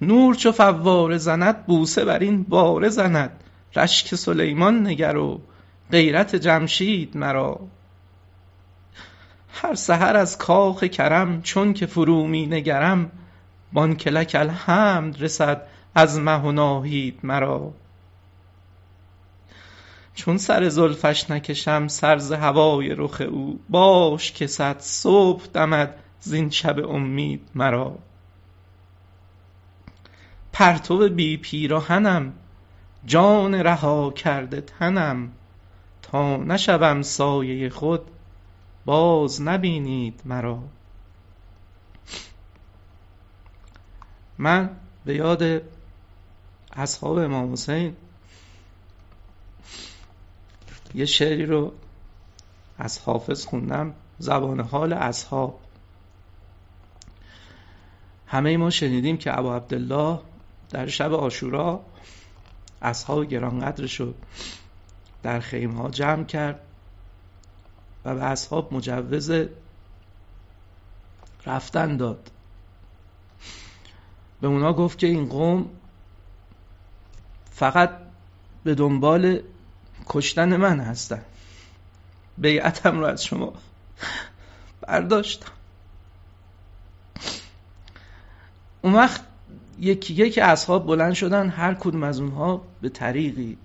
[SPEAKER 1] نور چو فواره زند بوسه بر این باره زند. رشک سلیمان نگر و غیرت جمشید مرا. هر سحر از کاخ کرم چون که فرو می نگرم بانک لک الحمد رسد از مه و ناهید مرا. چون سر زلفش نکشم سر ز هوای رخ او باش که صد صبح دمد زین شب امید مرا. پرتو بی پیراهنم جان رها کرده تنم تا نشوم سایه خود باز نبینید مرا. من به یاد اصحاب امام حسین یه شعری رو از حافظ خوندم زبان حال اصحاب. همه ما شنیدیم که ابا عبدالله در شب آشورا اصحاب گرانقدرش رو در خیمه ها جمع کرد. و به اصحاب مجوز رفتن داد. به اونا گفت که این قوم فقط به دنبال کشتن من هستن. بیعتم رو از شما برداشتم. اون وقت یکی یکی اصحاب بلند شدن هر کدوم از اونها به طریقی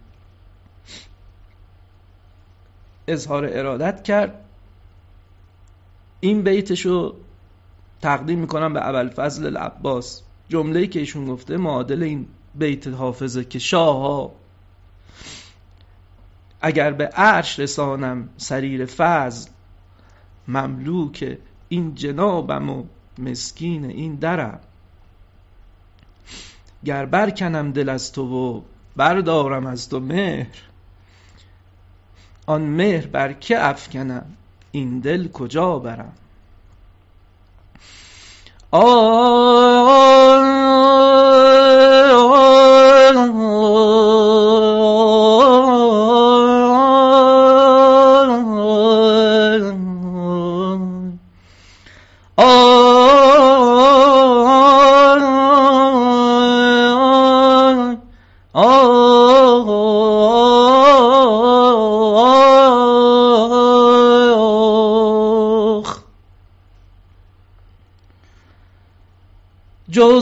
[SPEAKER 1] اظهار ارادت کرد. این بیتشو تقدیم می‌کنم به اول فضل العباس. جمله که ایشون گفته معادل این بیت حافظه که شاه اگر به عرش رسانم سریر فضل مملوک این جنابم و مسکین این درم. گر برکنم دل از تو و بردارم از تو مهر آن مهر بر که افکنم؟ این دل کجا برم؟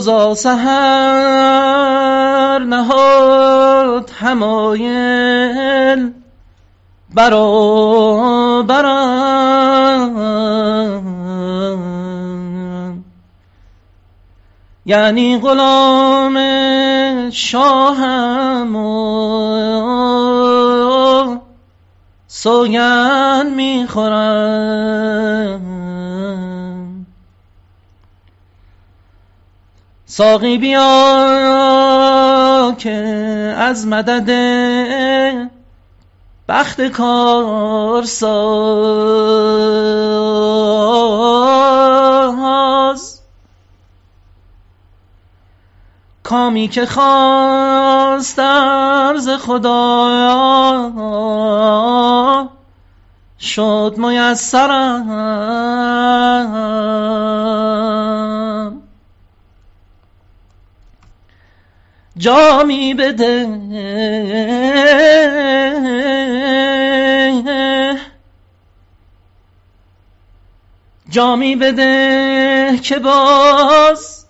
[SPEAKER 1] جوزا سهر نهاد همایل برابرم. یعنی غلام شاهم و سوگن می‌خورم. ساقی بیا که از مدد بخت ساز کامی که خواستم ز خدا شد میسرم. جامی بده. جامی بده که باز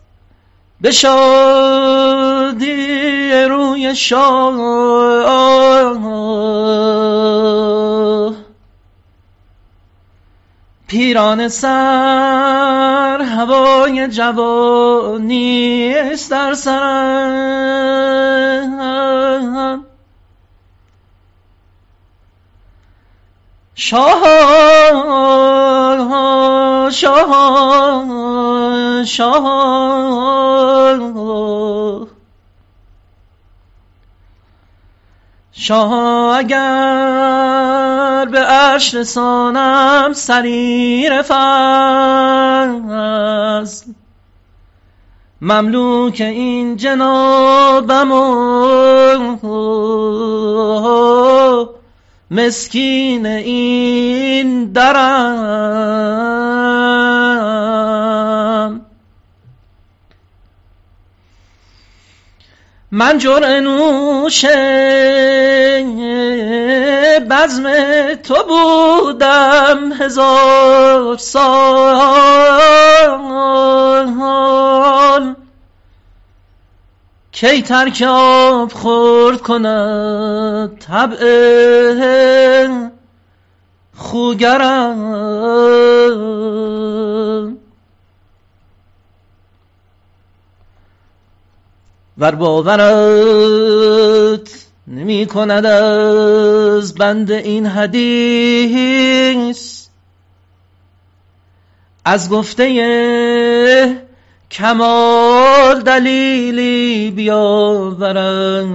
[SPEAKER 1] به شادی روی شاه پیران سر هوای جوانی در سرم شاه شاه شاه. شاه اگر به عرش رسانم سریر فضل. مملوک این جنابم و مسکین این درم. من جرع نوش بزم تو بودم هزار سال. کی ترک آب خورد کند طبع خوگرم؟ ور باورت نمی کند از بند این حدیث. از گفته کمال دلیلی بیاورم.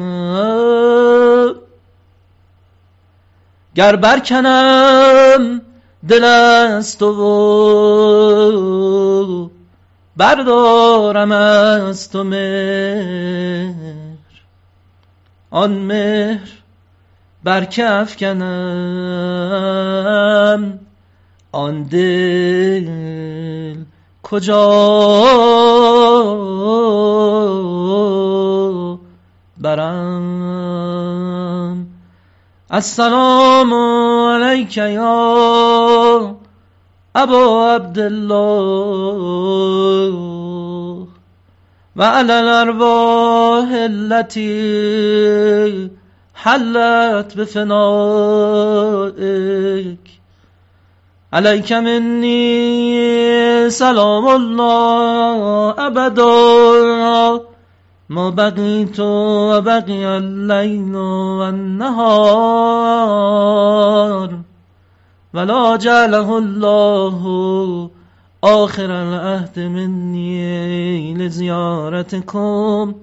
[SPEAKER 1] گر برکنم دل از تو و بردارم از تو مهر. آن مهر بر که افکنم آن دل کجا برم؟ السلام علیک یا ابا عبدالله. و علی الارواح التي حلت بفنائك. علیک منی سلام الله ابدا ما بقیت و بقی اللیل و النهار ولا جعله الله آخر العهد منی لزیارتكم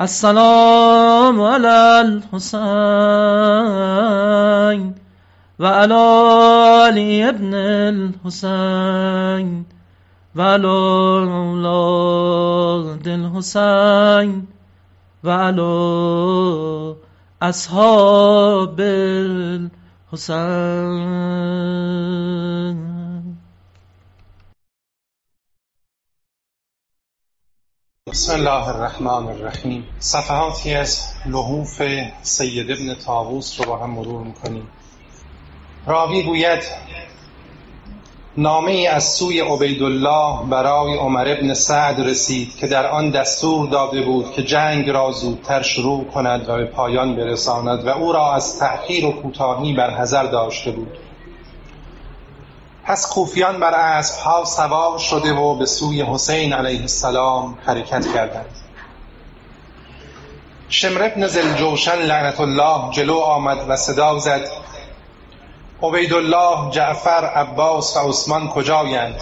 [SPEAKER 1] السلام على الحسين وعلى علي ابن الحسين وعلى أولاد الحسين وعلى أصحاب الحسين
[SPEAKER 2] بسم الله الرحمن الرحیم. صفحاتی از لحوف سید ابن طاووس رو با هم مرور می‌کنیم. راوی گوید نامه از سوی عبیدالله برای عمر ابن سعد رسید که در آن دستور داده بود که جنگ را زودتر شروع کند و به پایان برساند و او را از تأخیر و کوتاهی بر حذر داشته بود. پس کوفیان بر اسبها سوار شده و به سوی حسین علیه السلام حرکت کردند. شمر ابن زلجوشن لعنت الله جلو آمد و صدا زد عبیدالله جعفر عباس و عثمان کجایند؟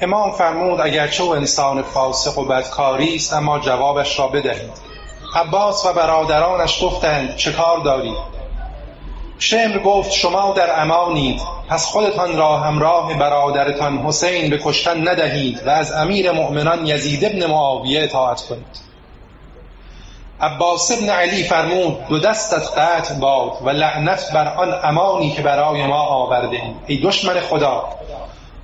[SPEAKER 2] امام فرمود اگرچه او انسان فاسق و بدکاری است اما جوابش را بدهید. عباس و برادرانش گفتند چه کار داری؟ شمر گفت شما در امانید. پس خودتان را همراه برادرتان حسین به کشتن ندهید و از امیر مؤمنان یزید ابن معاویه اطاعت کنید. عباس ابن علی فرمود دو دستت قطع باد و لعنت بر آن امانی که برای ما آورده ای دشمن خدا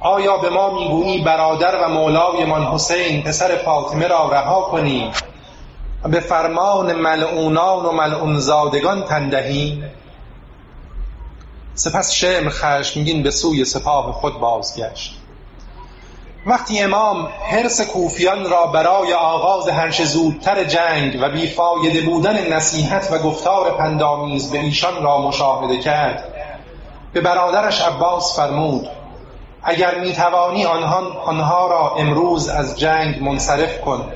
[SPEAKER 2] آیا به ما می‌گویی برادر و مولایمان حسین پسر فاطمه را رها کنیم و به فرمان ملعونان و ملعون زادگان تندهیم سپس شمر خشمگین به سوی سپاه خود بازگشت. وقتی امام حرس کوفیان را برای آغاز هرچه زودتر جنگ و بیفایده بودن نصیحت و گفتار پندامیز به ایشان را مشاهده کرد به برادرش عباس فرمود اگر می‌توانی آنها, آنها را امروز از جنگ منصرف کن.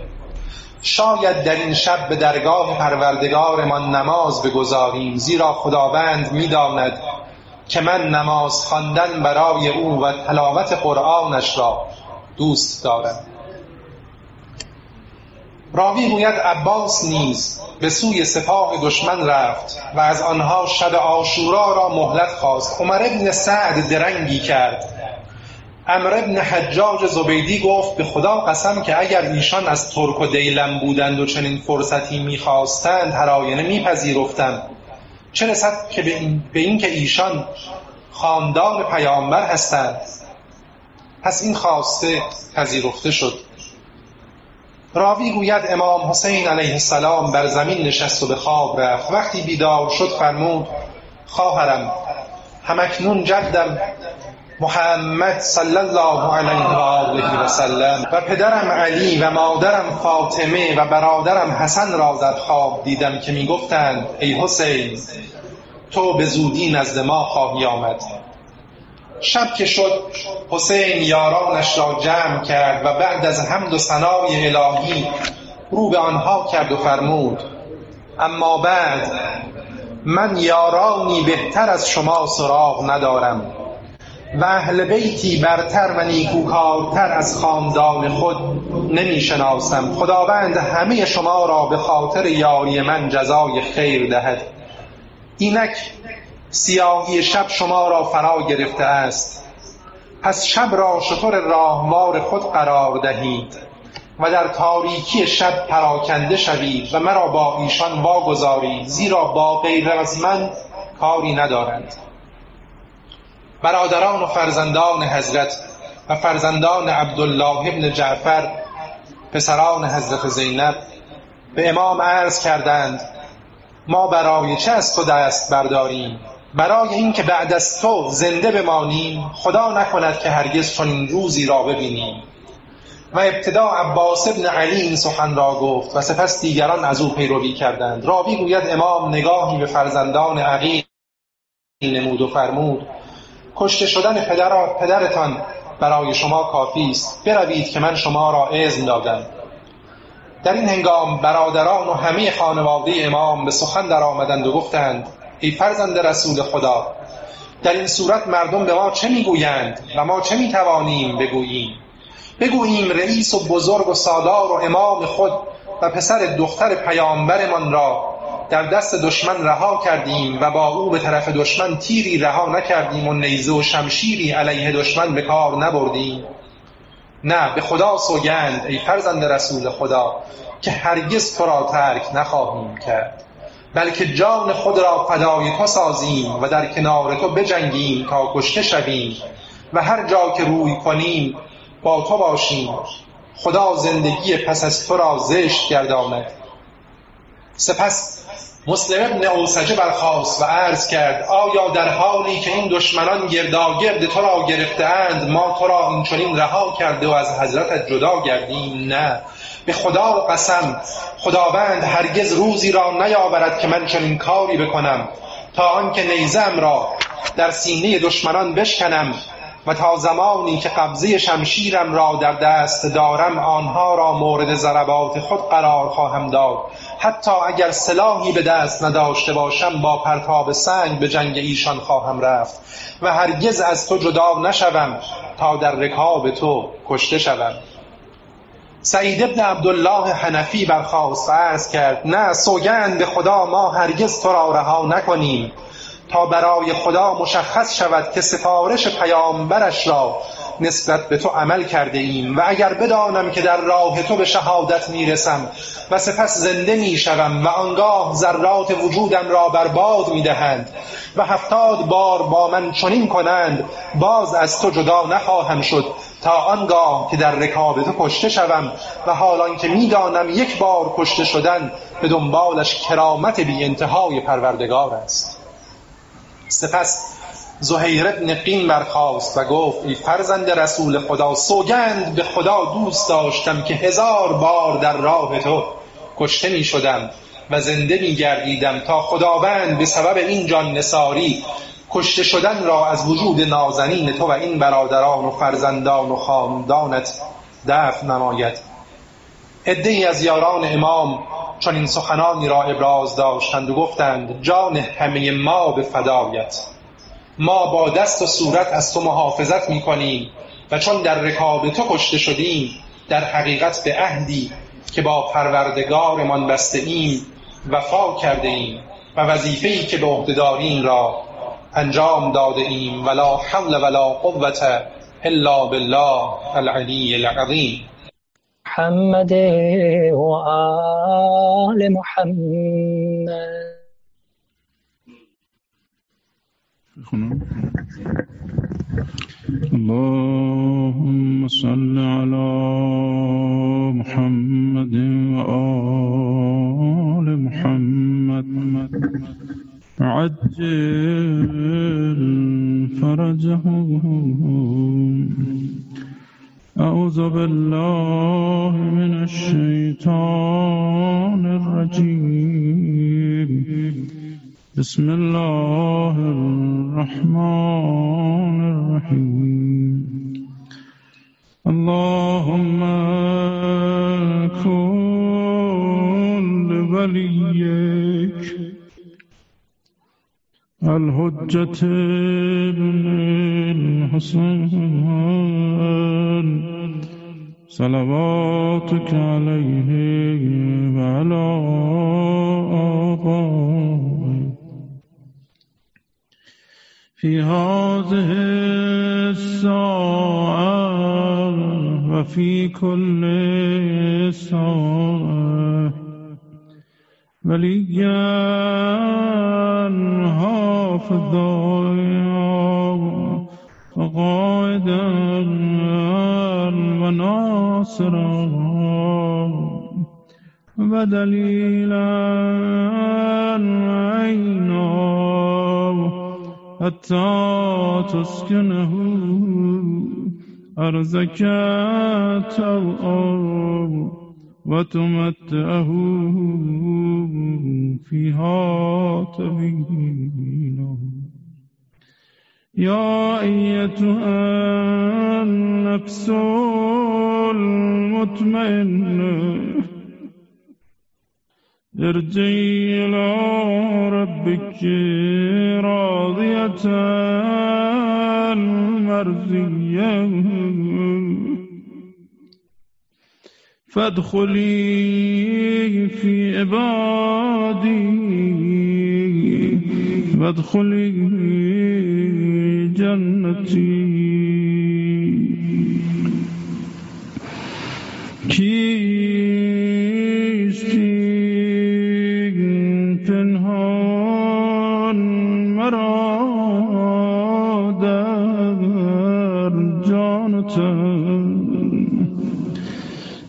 [SPEAKER 2] شاید در این شب به درگاه پروردگارمان نماز بگذاریم زیرا خداوند می‌داند که من نماز خواندن برای او و تلاوت قرآنش را دوست دارم. راوی گوید عباس نیز به سوی سپاه دشمن رفت و از آنها شب آشورا را مهلت خواست. عمر ابن سعد درنگی کرد. امر ابن حجاج زبیدی گفت به خدا قسم که اگر ایشان از ترک و دیلم بودند و چنین فرصتی می‌خواستند هر آینه میپذیرفتم. چه رسد که به این, به این که ایشان خاندان پیامبر هستند. پس این خواسته پذیرفته شد. راوی گوید امام حسین علیه السلام بر زمین نشست و به خواب رفت. وقتی بیدار شد فرمود خواهرم همکنون جدم محمد صلی الله علیه و آله و سلم و پدرم علی و مادرم فاطمه و برادرم حسن را در خواب دیدم که می‌گفتند ای حسین تو به زودی نزد ما خواهی آمد. شب که شد حسین یارانش را جمع کرد و بعد از حمد و ثنای الهی رو به آنها کرد و فرمود اما بعد من یارانی بهتر از شما سراغ ندارم و اهل بیتی برتر و نیکوکارتر از خاندان خود نمی شناسم خداوند همه شما را به خاطر یاری من جزای خیر دهد. اینک سیاهی شب شما را فرا گرفته است. پس شب را شطور راهوار خود قرار دهید و در تاریکی شب پراکنده شوید و مرا با ایشان واگذارید زیرا با غیر از من کاری ندارند. برادران و فرزندان حضرت و فرزندان عبدالله ابن جعفر پسران حضرت زینب به امام عرض کردند ما برای چه از تو دست برداریم؟ برای اینکه بعد از تو زنده بمانیم خدا نکند که هرگز چنین روزی را ببینیم. و ابتدا عباس ابن علی این سخن را گفت و سپس دیگران از او پیروی کردند. راوی گوید امام نگاهی به فرزندان عقیل نمود و فرمود کشته شدن پدر پدرتان برای شما کافی است. بروید که من شما را اذن دادم. در این هنگام برادران و همه خانواده امام به سخن در آمدند و گفتند ای فرزند رسول خدا. در این صورت مردم به ما چه می‌گویند و ما چه می‌توانیم بگوییم؟ بگوییم رئیس و بزرگ و سالار و امام خود و پسر دختر پیامبرمان را در دست دشمن رها کردیم و با او به طرف دشمن تیری رها نکردیم و نیزه و شمشیری علیه دشمن به کار نبردیم. نه به خدا سوگند ای فرزند رسول خدا که هرگز تو را ترک نخواهیم کرد. بلکه جان خود را فدای تو سازیم و در کنار تو بجنگیم تا کشته شویم و هر جا که روی کنیم با تو باشیم. خدا زندگی پس از تو را زشت گرداند. سپس مسلم ابن اوسجه برخواست و عرض کرد آیا در حالی که این دشمنان گرداگرد تو را گرفتهاند ما تو را اینچنین رها کرده و از حضرتت جدا گردیم؟ نه. به خدا قسم خداوند هرگز روزی را نیاورد که من چنین کاری بکنم. تا آنکه نیزم را در سینه دشمنان بشکنم و تا زمانی که قبضه شمشیرم را در دست دارم آنها را مورد ضربات خود قرار خواهم داد. حتی اگر سلاحی به دست نداشته باشم با پرتاب سنگ به جنگ ایشان خواهم رفت و هرگز از تو جدا نشوم تا در رکاب تو کشته شوم. سعید ابن عبدالله حنفی برخواست و عرض کرد نه سوگند به خدا ما هرگز تو را رها نکنیم. تا برای خدا مشخص شود که سفارش پیامبرش را نسبت به تو عمل کرده ایم و اگر بدانم که در راه تو به شهادت می‌رسم و سپس زنده می‌شوم و آنگاه ذرات وجودم را برباد می‌دهند و هفتاد بار با من چنین کنند باز از تو جدا نخواهم شد تا آنگاه که در رکاب تو کشته شوم و حالان که می‌دانم یک بار کشته شدن به دنبالش کرامت بی انتهای پروردگار است. سپس زهیر ابن قین برخاست و گفت ای فرزند رسول خدا سوگند به خدا دوست داشتم که هزار بار در راه تو کشته می شدم و زنده می گردیدم تا خداوند به سبب این جان نساری کشته شدن را از وجود نازنین تو و این برادران و فرزندان و خاندانت دفع نماید. عده از یاران امام چون این سخنانی را ابراز داشتند و گفتند جان همه ما به فدایت. ما با دست و صورت از تو محافظت می کنیم و چون در رکاب تو کشته شدیم در حقیقت به عهدی که با پروردگارمان بسته ایم وفا کرده ایم و وظیفه‌ای که به عهده را انجام داده ایم ولا حول ولا قوة الا بالله العلی العظیم.
[SPEAKER 3] محمد و آل محمد.
[SPEAKER 4] اللهم صل على محمد وآل محمد. عجل فرجهم. أعوذ بالله من الشيطان الرجيم. بسم الله الرحمن الرحيم. اللهم كن لوليك. الحجة بن الحسن صلواتك عليه وعلى في هذه الساعة وفي كل ساعة وليا حافظا وقائدا وناصرا ودليلا عينا حتى تسكنه أرزك توأر وتمتعه فيها تبينا يا أيتها النفس المطمئنة ارجعي إلى ربك راضية مرضية. فادخلي في عبادي وادخلي جنتي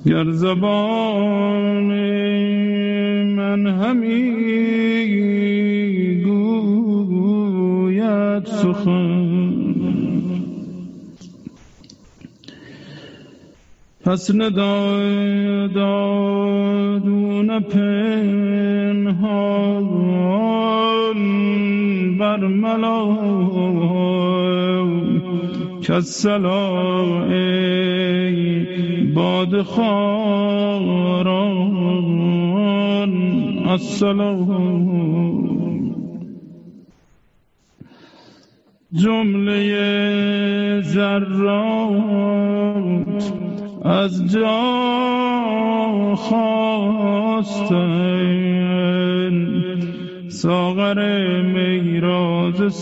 [SPEAKER 4] گر زبان من همی گوید سخن. پس ندادون پنهان بر ملام که ای باد خاران. السلام. جمله ذرات از جا خواستن. ساغر میراز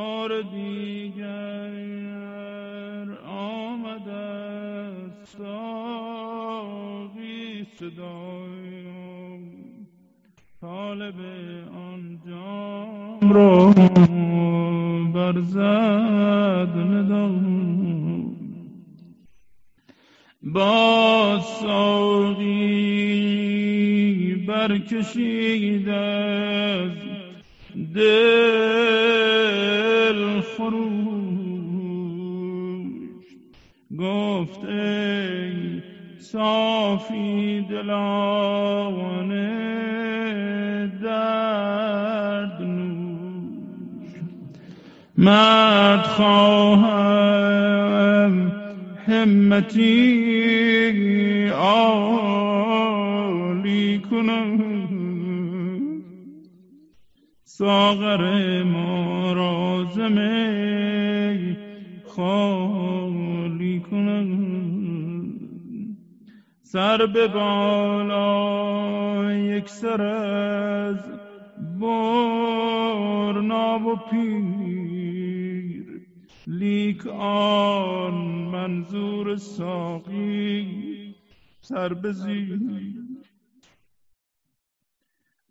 [SPEAKER 4] بار دیگر آمد ساقی صدایم. طالب آن جام را برزد با ساقی برکشید از دل خروش گفت ای صافی دلان درد نوش مرد خواهم همتی عالی کنم. ساغر ما را خالی کنم سر به بالا یک سر از برنا و پیر. لیک آن منظور ساقی سر به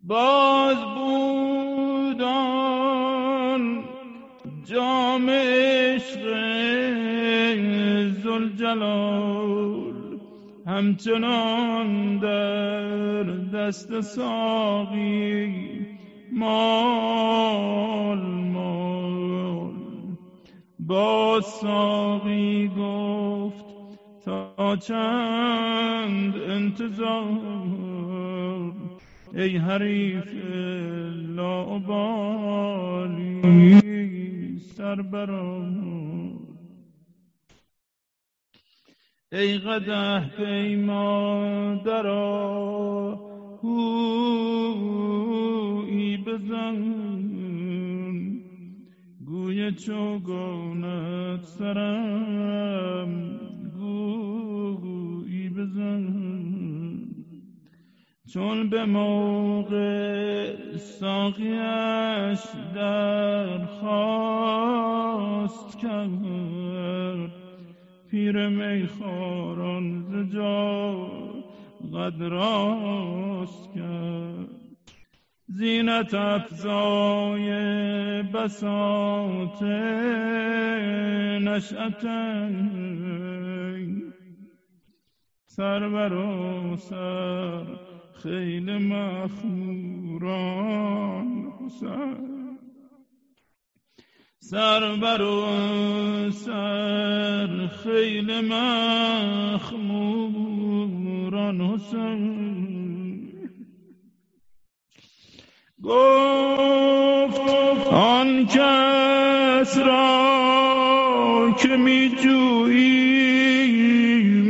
[SPEAKER 4] باز بودان جام عشق زلجلال همچنان در دست ساقی مال مال. با ساقی گفت تا چند انتظار ای حریف لابالی سر برآر ای قده پیما درا هویی بزن. گوی چوگانت سرم چون به موقع ساقیش درخواست کرد پیر میخاران ز جا قد راست کرد. زینت افزای بساط نشأتین سر برو سر خیل مخموران حسین سر برو سر خیل مخموران حسین گفت آن کس را که می جویی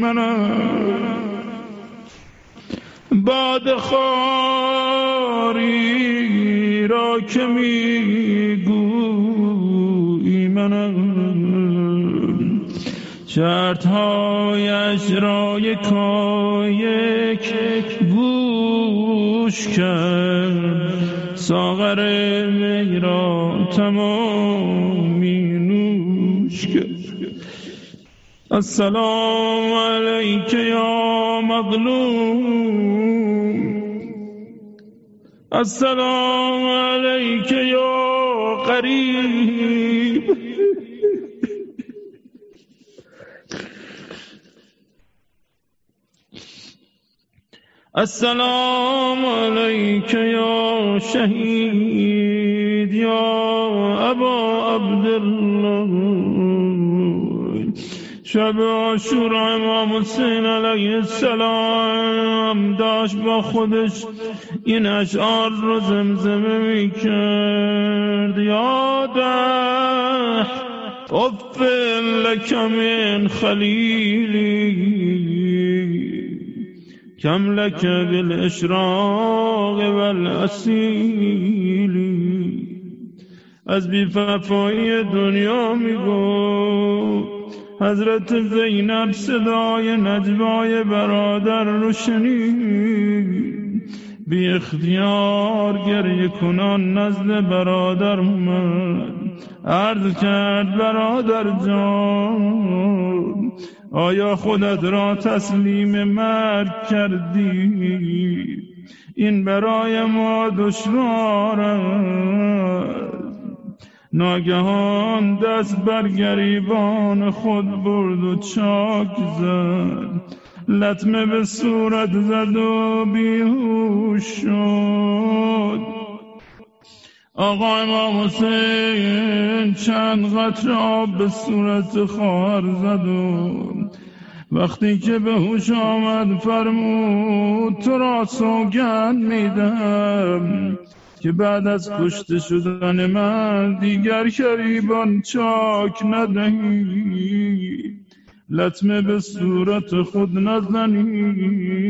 [SPEAKER 4] منم. باد خاری را که می گویی منم شرط هایش را یکایک گوش کرد. ساغر می را تمامی نوش کرد. السلام علیک یا مظلوم. السلام علیک یا قریب السلام علیک یا شهید یا ابا عبدالله شب عاشور امام حسین علیه السلام داشت با خودش این اشعار رو زمزمه می کرد یاده اف لک من خلیلی کم لک بالاشراق والاصیلی از بیففایی دنیا می گفت حضرت زینب صدای نجوای برادر رو شنید. بی اختیار گریه کنان نزد برادر اومد. عرض کرد برادر جان آیا خودت را تسلیم مرگ کردی؟ این برای ما دشوار ناگهان دست بر گریبان خود برد و چاک زد. لطمه به صورت زد و بیهوش شد. آقا امام حسین چند قطر آب به صورت خواهر زد و وقتی که به هوش آمد فرمود تو را سوگند میدم که بعد از کشته شدن من دیگر شریبان چاک ندهی لطمه به صورت خود نزنی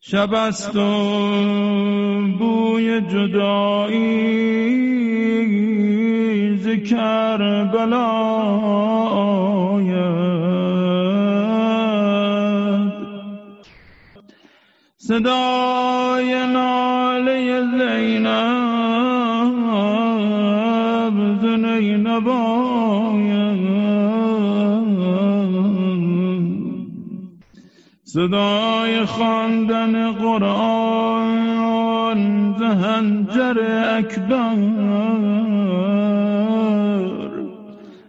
[SPEAKER 4] شب است و بوی جدایی ذکر بلاید صدای ناله زینب زنی نباید صدای خواندن قرآن زهنجر اکبر.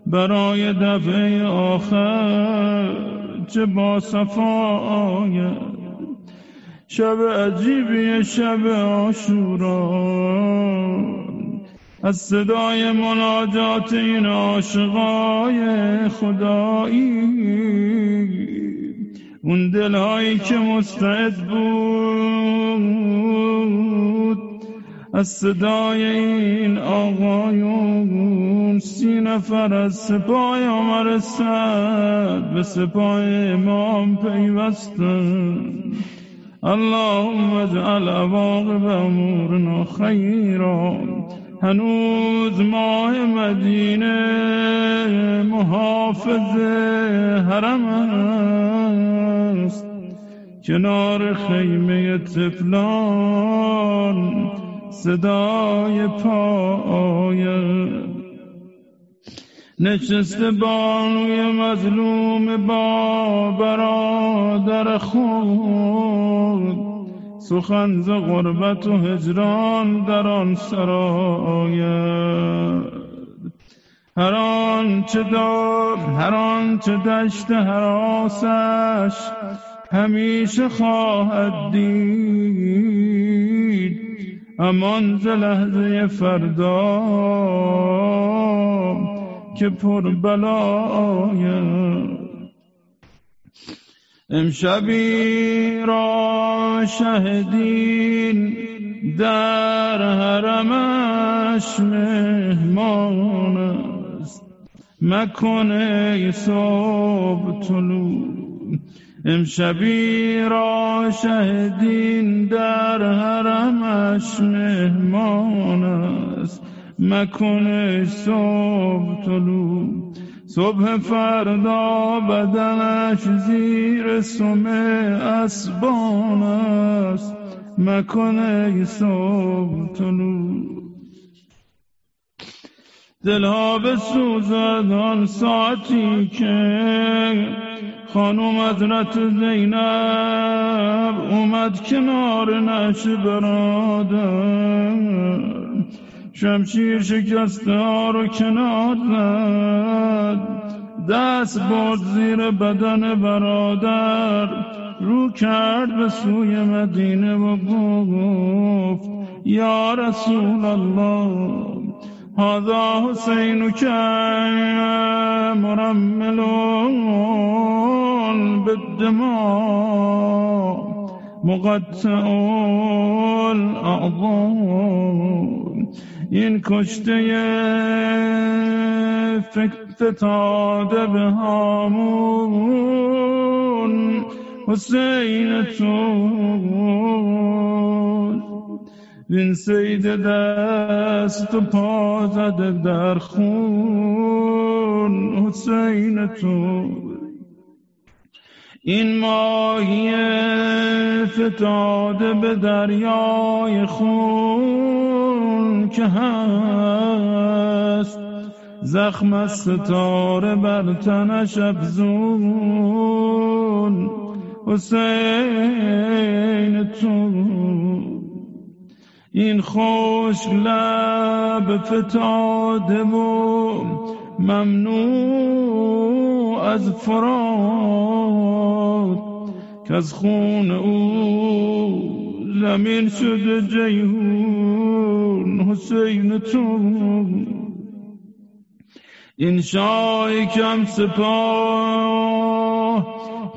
[SPEAKER 4] برای دفعه آخر چه با صفایت شب عجیبی شب آشورا از صدای مناجات این عاشقای خدایی. اون دلهایی که مستعد بود. از صدای این آقایون سی نفر از سپاه آمر سد به سپاه امام پیوستن. اللهم اجعل عواقب امورنا خیرا هنوز ماه مدینه محافظ حرم است. کنار خیمه تفلان صدای پاید نشسته بانوی مظلوم با برادر خود. سخن ز غربت و هجران در آن سراید هر آنچه داد هر آنچه دشت حراسش همیشه خواهد دید. امان ز لحظه فردا که پر بلاید امشبی را شهدین در حرمش مهمان است. مکنه صبح طلوع. امشبی را شهدین در حرمش مهمان است. مکنه صبح طلوع صبح فردا بدنش زیر سمه اسبان است. مکنه صبح طلوع دلها به سوزد آن ساعتی که خانوم حضرت زینب اومد کنار نش برادر شمشیر شکسته ها رو کنار زد. دست برد زیر بدن برادر. رو کرد به سوی مدینه و گفت یا رسول الله هذا حسین که مرملون بالدماء مقطع الاعضاء این کشته فتاده به هامون حسین تو. وین سید دست و پا زده در خون حسین تو. این ماهی فتاده به دریای خون. که هست. زخم ستاره بر تنش افزون. حسین تو. این خوش لب فتاده و ممنوع از فراد که از خون او زمین شده جیهون حسین تو این شای کم سپاه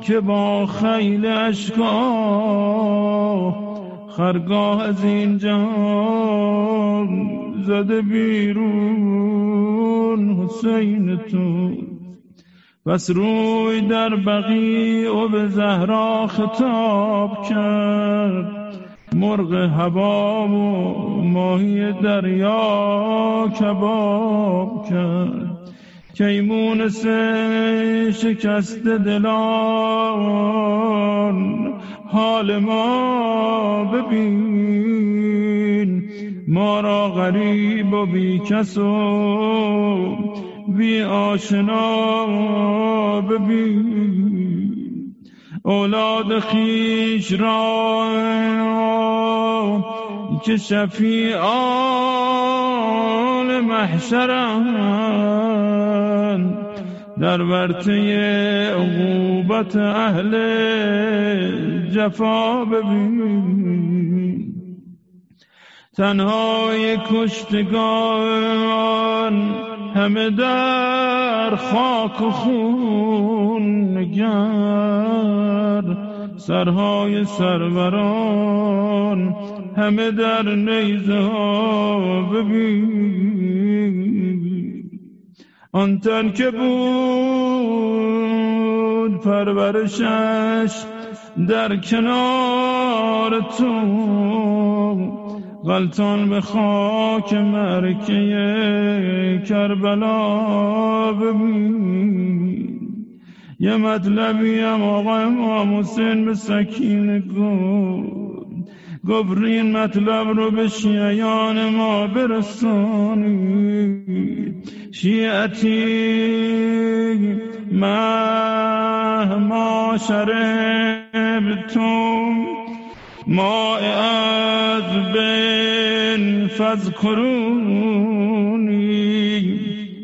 [SPEAKER 4] که با خیل اشکاه خرگاه از این جهان زده بیرون. حسین تو پس روی در بقی و به زهرا خطاب کرد. مرغ هوا و ماهی دریا کباب کرد. کیمون سه شکست دلان حال ما ببین. ما را غریب و بی کس و بی آشنا ببین. اولاد خیش را که شفیعان محشرند در ورطه عقوبت اهل جفا ببین. تنهای کشتگان همه در خاک و خون نگر سرهای سروران همه در نیزه ها ببین. آن تن که بود پرورشش در کنار تو غلطان به خاک مرکه کربلا ببین. یه مطلبی هم آقا امام حسین به سکین گفت. گفت این مطلب رو به شیعیان ما برسانید. شیعتی مهما شربتم. ما از بین فذکرونی.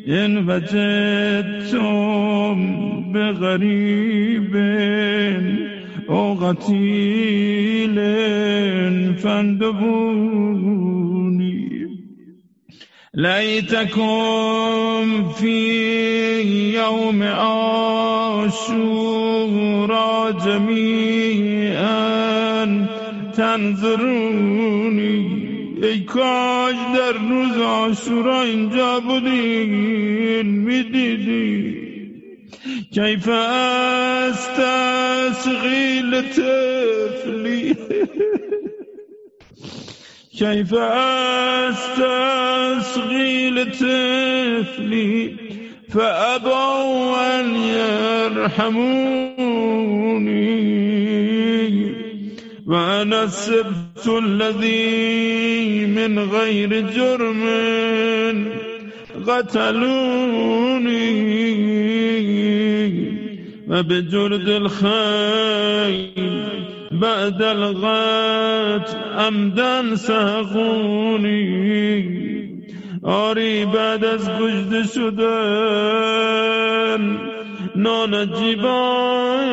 [SPEAKER 4] ان وجدتم. به غریب او قتیل فندبونی. لیتکم فی یوم آشورا جمیعا تنظرونی. ای کاش در روز آشورا اینجا بودین می‌دیدی کیف است تسغیل تفلی كيف أستسغي طفلي فأبوا أن يرحموني. وأنا السبت الذي من غير جرم. قتلوني وبجرد الخيل بعد الغت عمدن سهقونی آری بعد از گجده شدن نانجیبان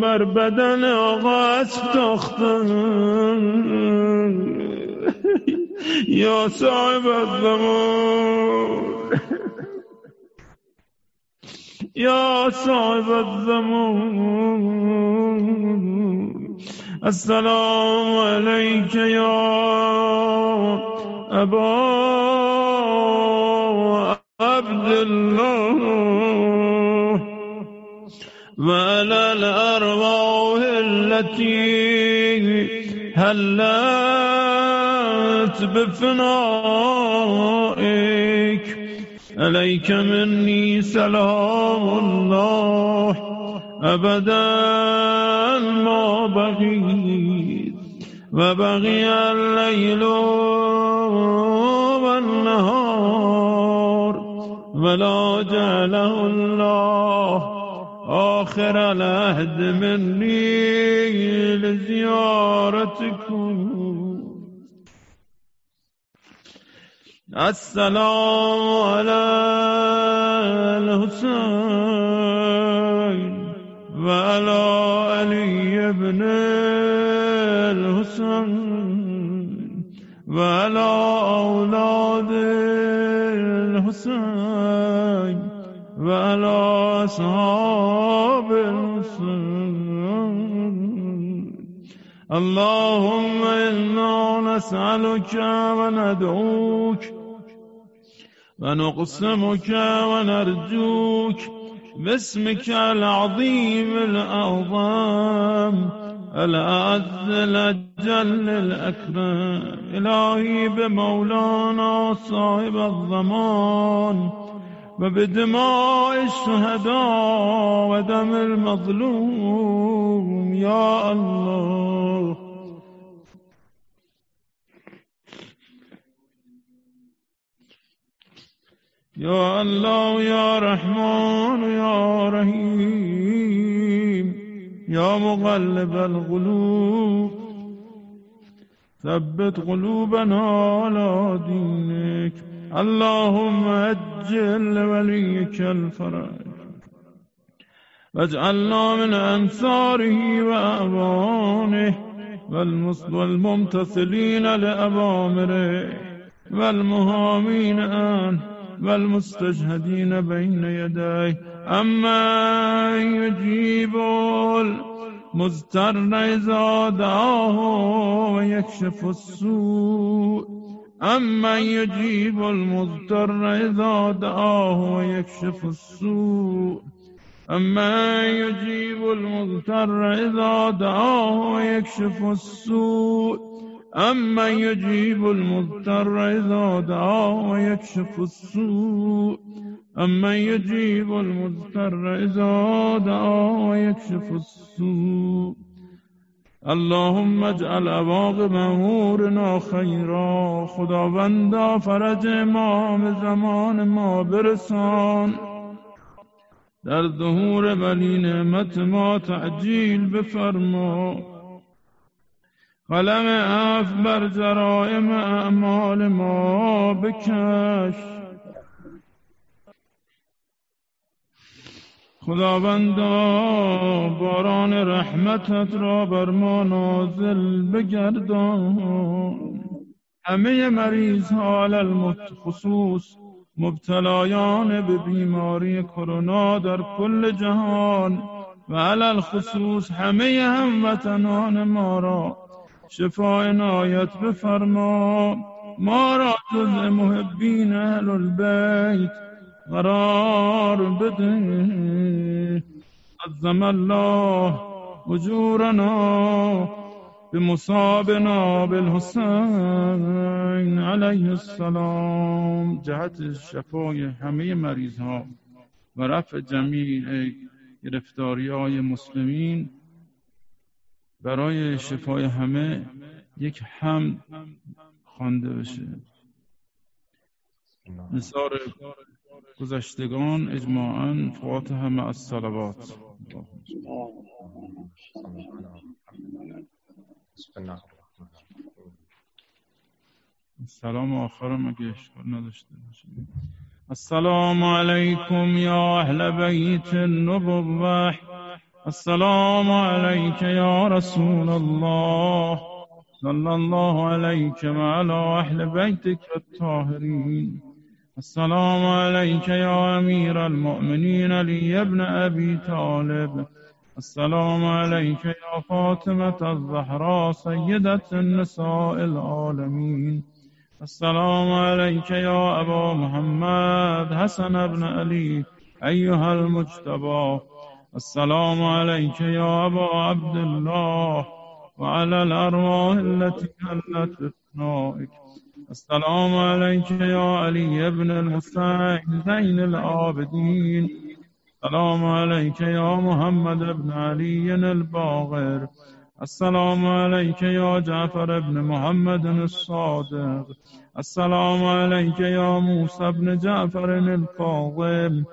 [SPEAKER 4] بر بدن آقا افتاختن یا صاحب الزمان. یا صاحب الزمان. السلام عليك يا أبا عبد الله. وعلى الأرواح التي فنيت بفنائك. عليك مني سلام الله. أبدا ما بغيت. وبغي الليل والنهار. ولا جعله الله. آخر العهد مني لزيارتكم. السلام على الحسين وعلى علي بن الحسين وعلى أولاد الحسين وعلى أصحاب الحسين. اللهم إنا نسألك وندعوك ونقسمك ونرجوك باسمك العظيم الأعظم الأعز الأجل الأكرم إلهي بمولانا صاحب الضمان. وبدماء الشهداء ودم المظلوم يا الله. يا الله يا رحمن يا رحيم يا مغلب القلوب ثبت قلوبنا على دينك اللهم أجل وليك الفرج واجعلنا من أنصاره وأعوانه والممتثلين لأوامره والمهامين عنه والمستشهدين بين يديه. أما يجيب المزتر إذا دعاه ويكشف السوء. أما يجيب المضطر إذا دعاه ويكشف السوء. أما يجيب المضطر إذا دعاه ويكشف السوء. أما يجيب المضطر إذا دعاه ويكشف السوء. أما يجيب المضطر إذا دعاه ويكشف السوء. اللهم اجعل عواقب امورنا خیرا خداوندا فرج امام زمان ما برسان. در ظهور ولی نعمت ما تعجیل بفرما. قلم اف بر جرائم اعمال ما بکش. خداوندا باران رحمتت را بر ما نازل بگردان. همه مریض ها خصوص مبتلایان به بیماری کرونا در کل جهان. و علل خصوص همه هموطنان ما را شفا عنایت بفرما. ما را جز محبین اهل البیت قرار بده. عظم الله اجورنا بمصابنا بالحسین علیه السلام. جهت شفای همه مریض ها و رفع جمیع گرفتاری های مسلمین برای شفای همه یک حمد خوانده بشه. نصار گذشتگان اجماعا فاتحه مع الصلوات سلام آخرم اگه اشکال نداشته باشه. السلام علیکم یا اهل بیت النبوه السلام عليك يا رسول الله. صلى الله عليك وعلى أهل بيتك الطاهرين. السلام عليك يا أمير المؤمنين لي ابن أبي طالب. السلام عليك يا فاطمة الزهراء سيدة النساء العالمين. السلام عليك يا أبا محمد حسن بن علي أيها المجتبى. السلام عليك يا أبا عبد الله وعلى الأرواح التي هلت بفنائك السلام عليك يا علي بن الحسين زين العابدين. السلام عليك يا محمد بن علي الباغر. السلام عليك يا جعفر بن محمد الصادق. السلام عليك يا موسى بن جعفر الكاظم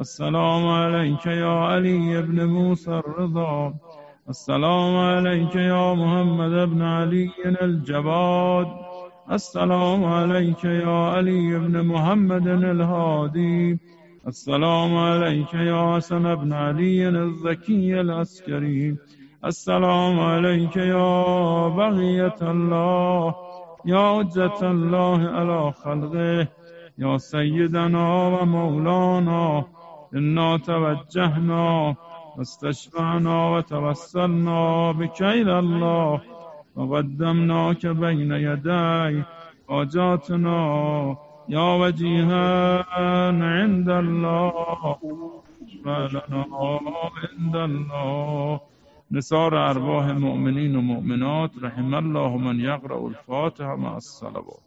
[SPEAKER 4] السلام عليك يا علي بن موسى الرضا. السلام عليك يا محمد بن علي الجواد السلام عليك يا علي بن محمد الهادي. السلام عليك يا حسن بن علي الزكي العسكري. السلام عليك يا بغية الله. يا حجة الله على خلقه. يا سيدنا ومولانا إنا توجهنا واستشفعنا وتوسلنا بك إلى الله وقدمناك بين يدي حاجاتنا يا وجيها عند الله لنا عند الله. نثار أرواح المؤمنين ومؤمنات رحم الله من يقرأ الفاتحة مع الصلوات.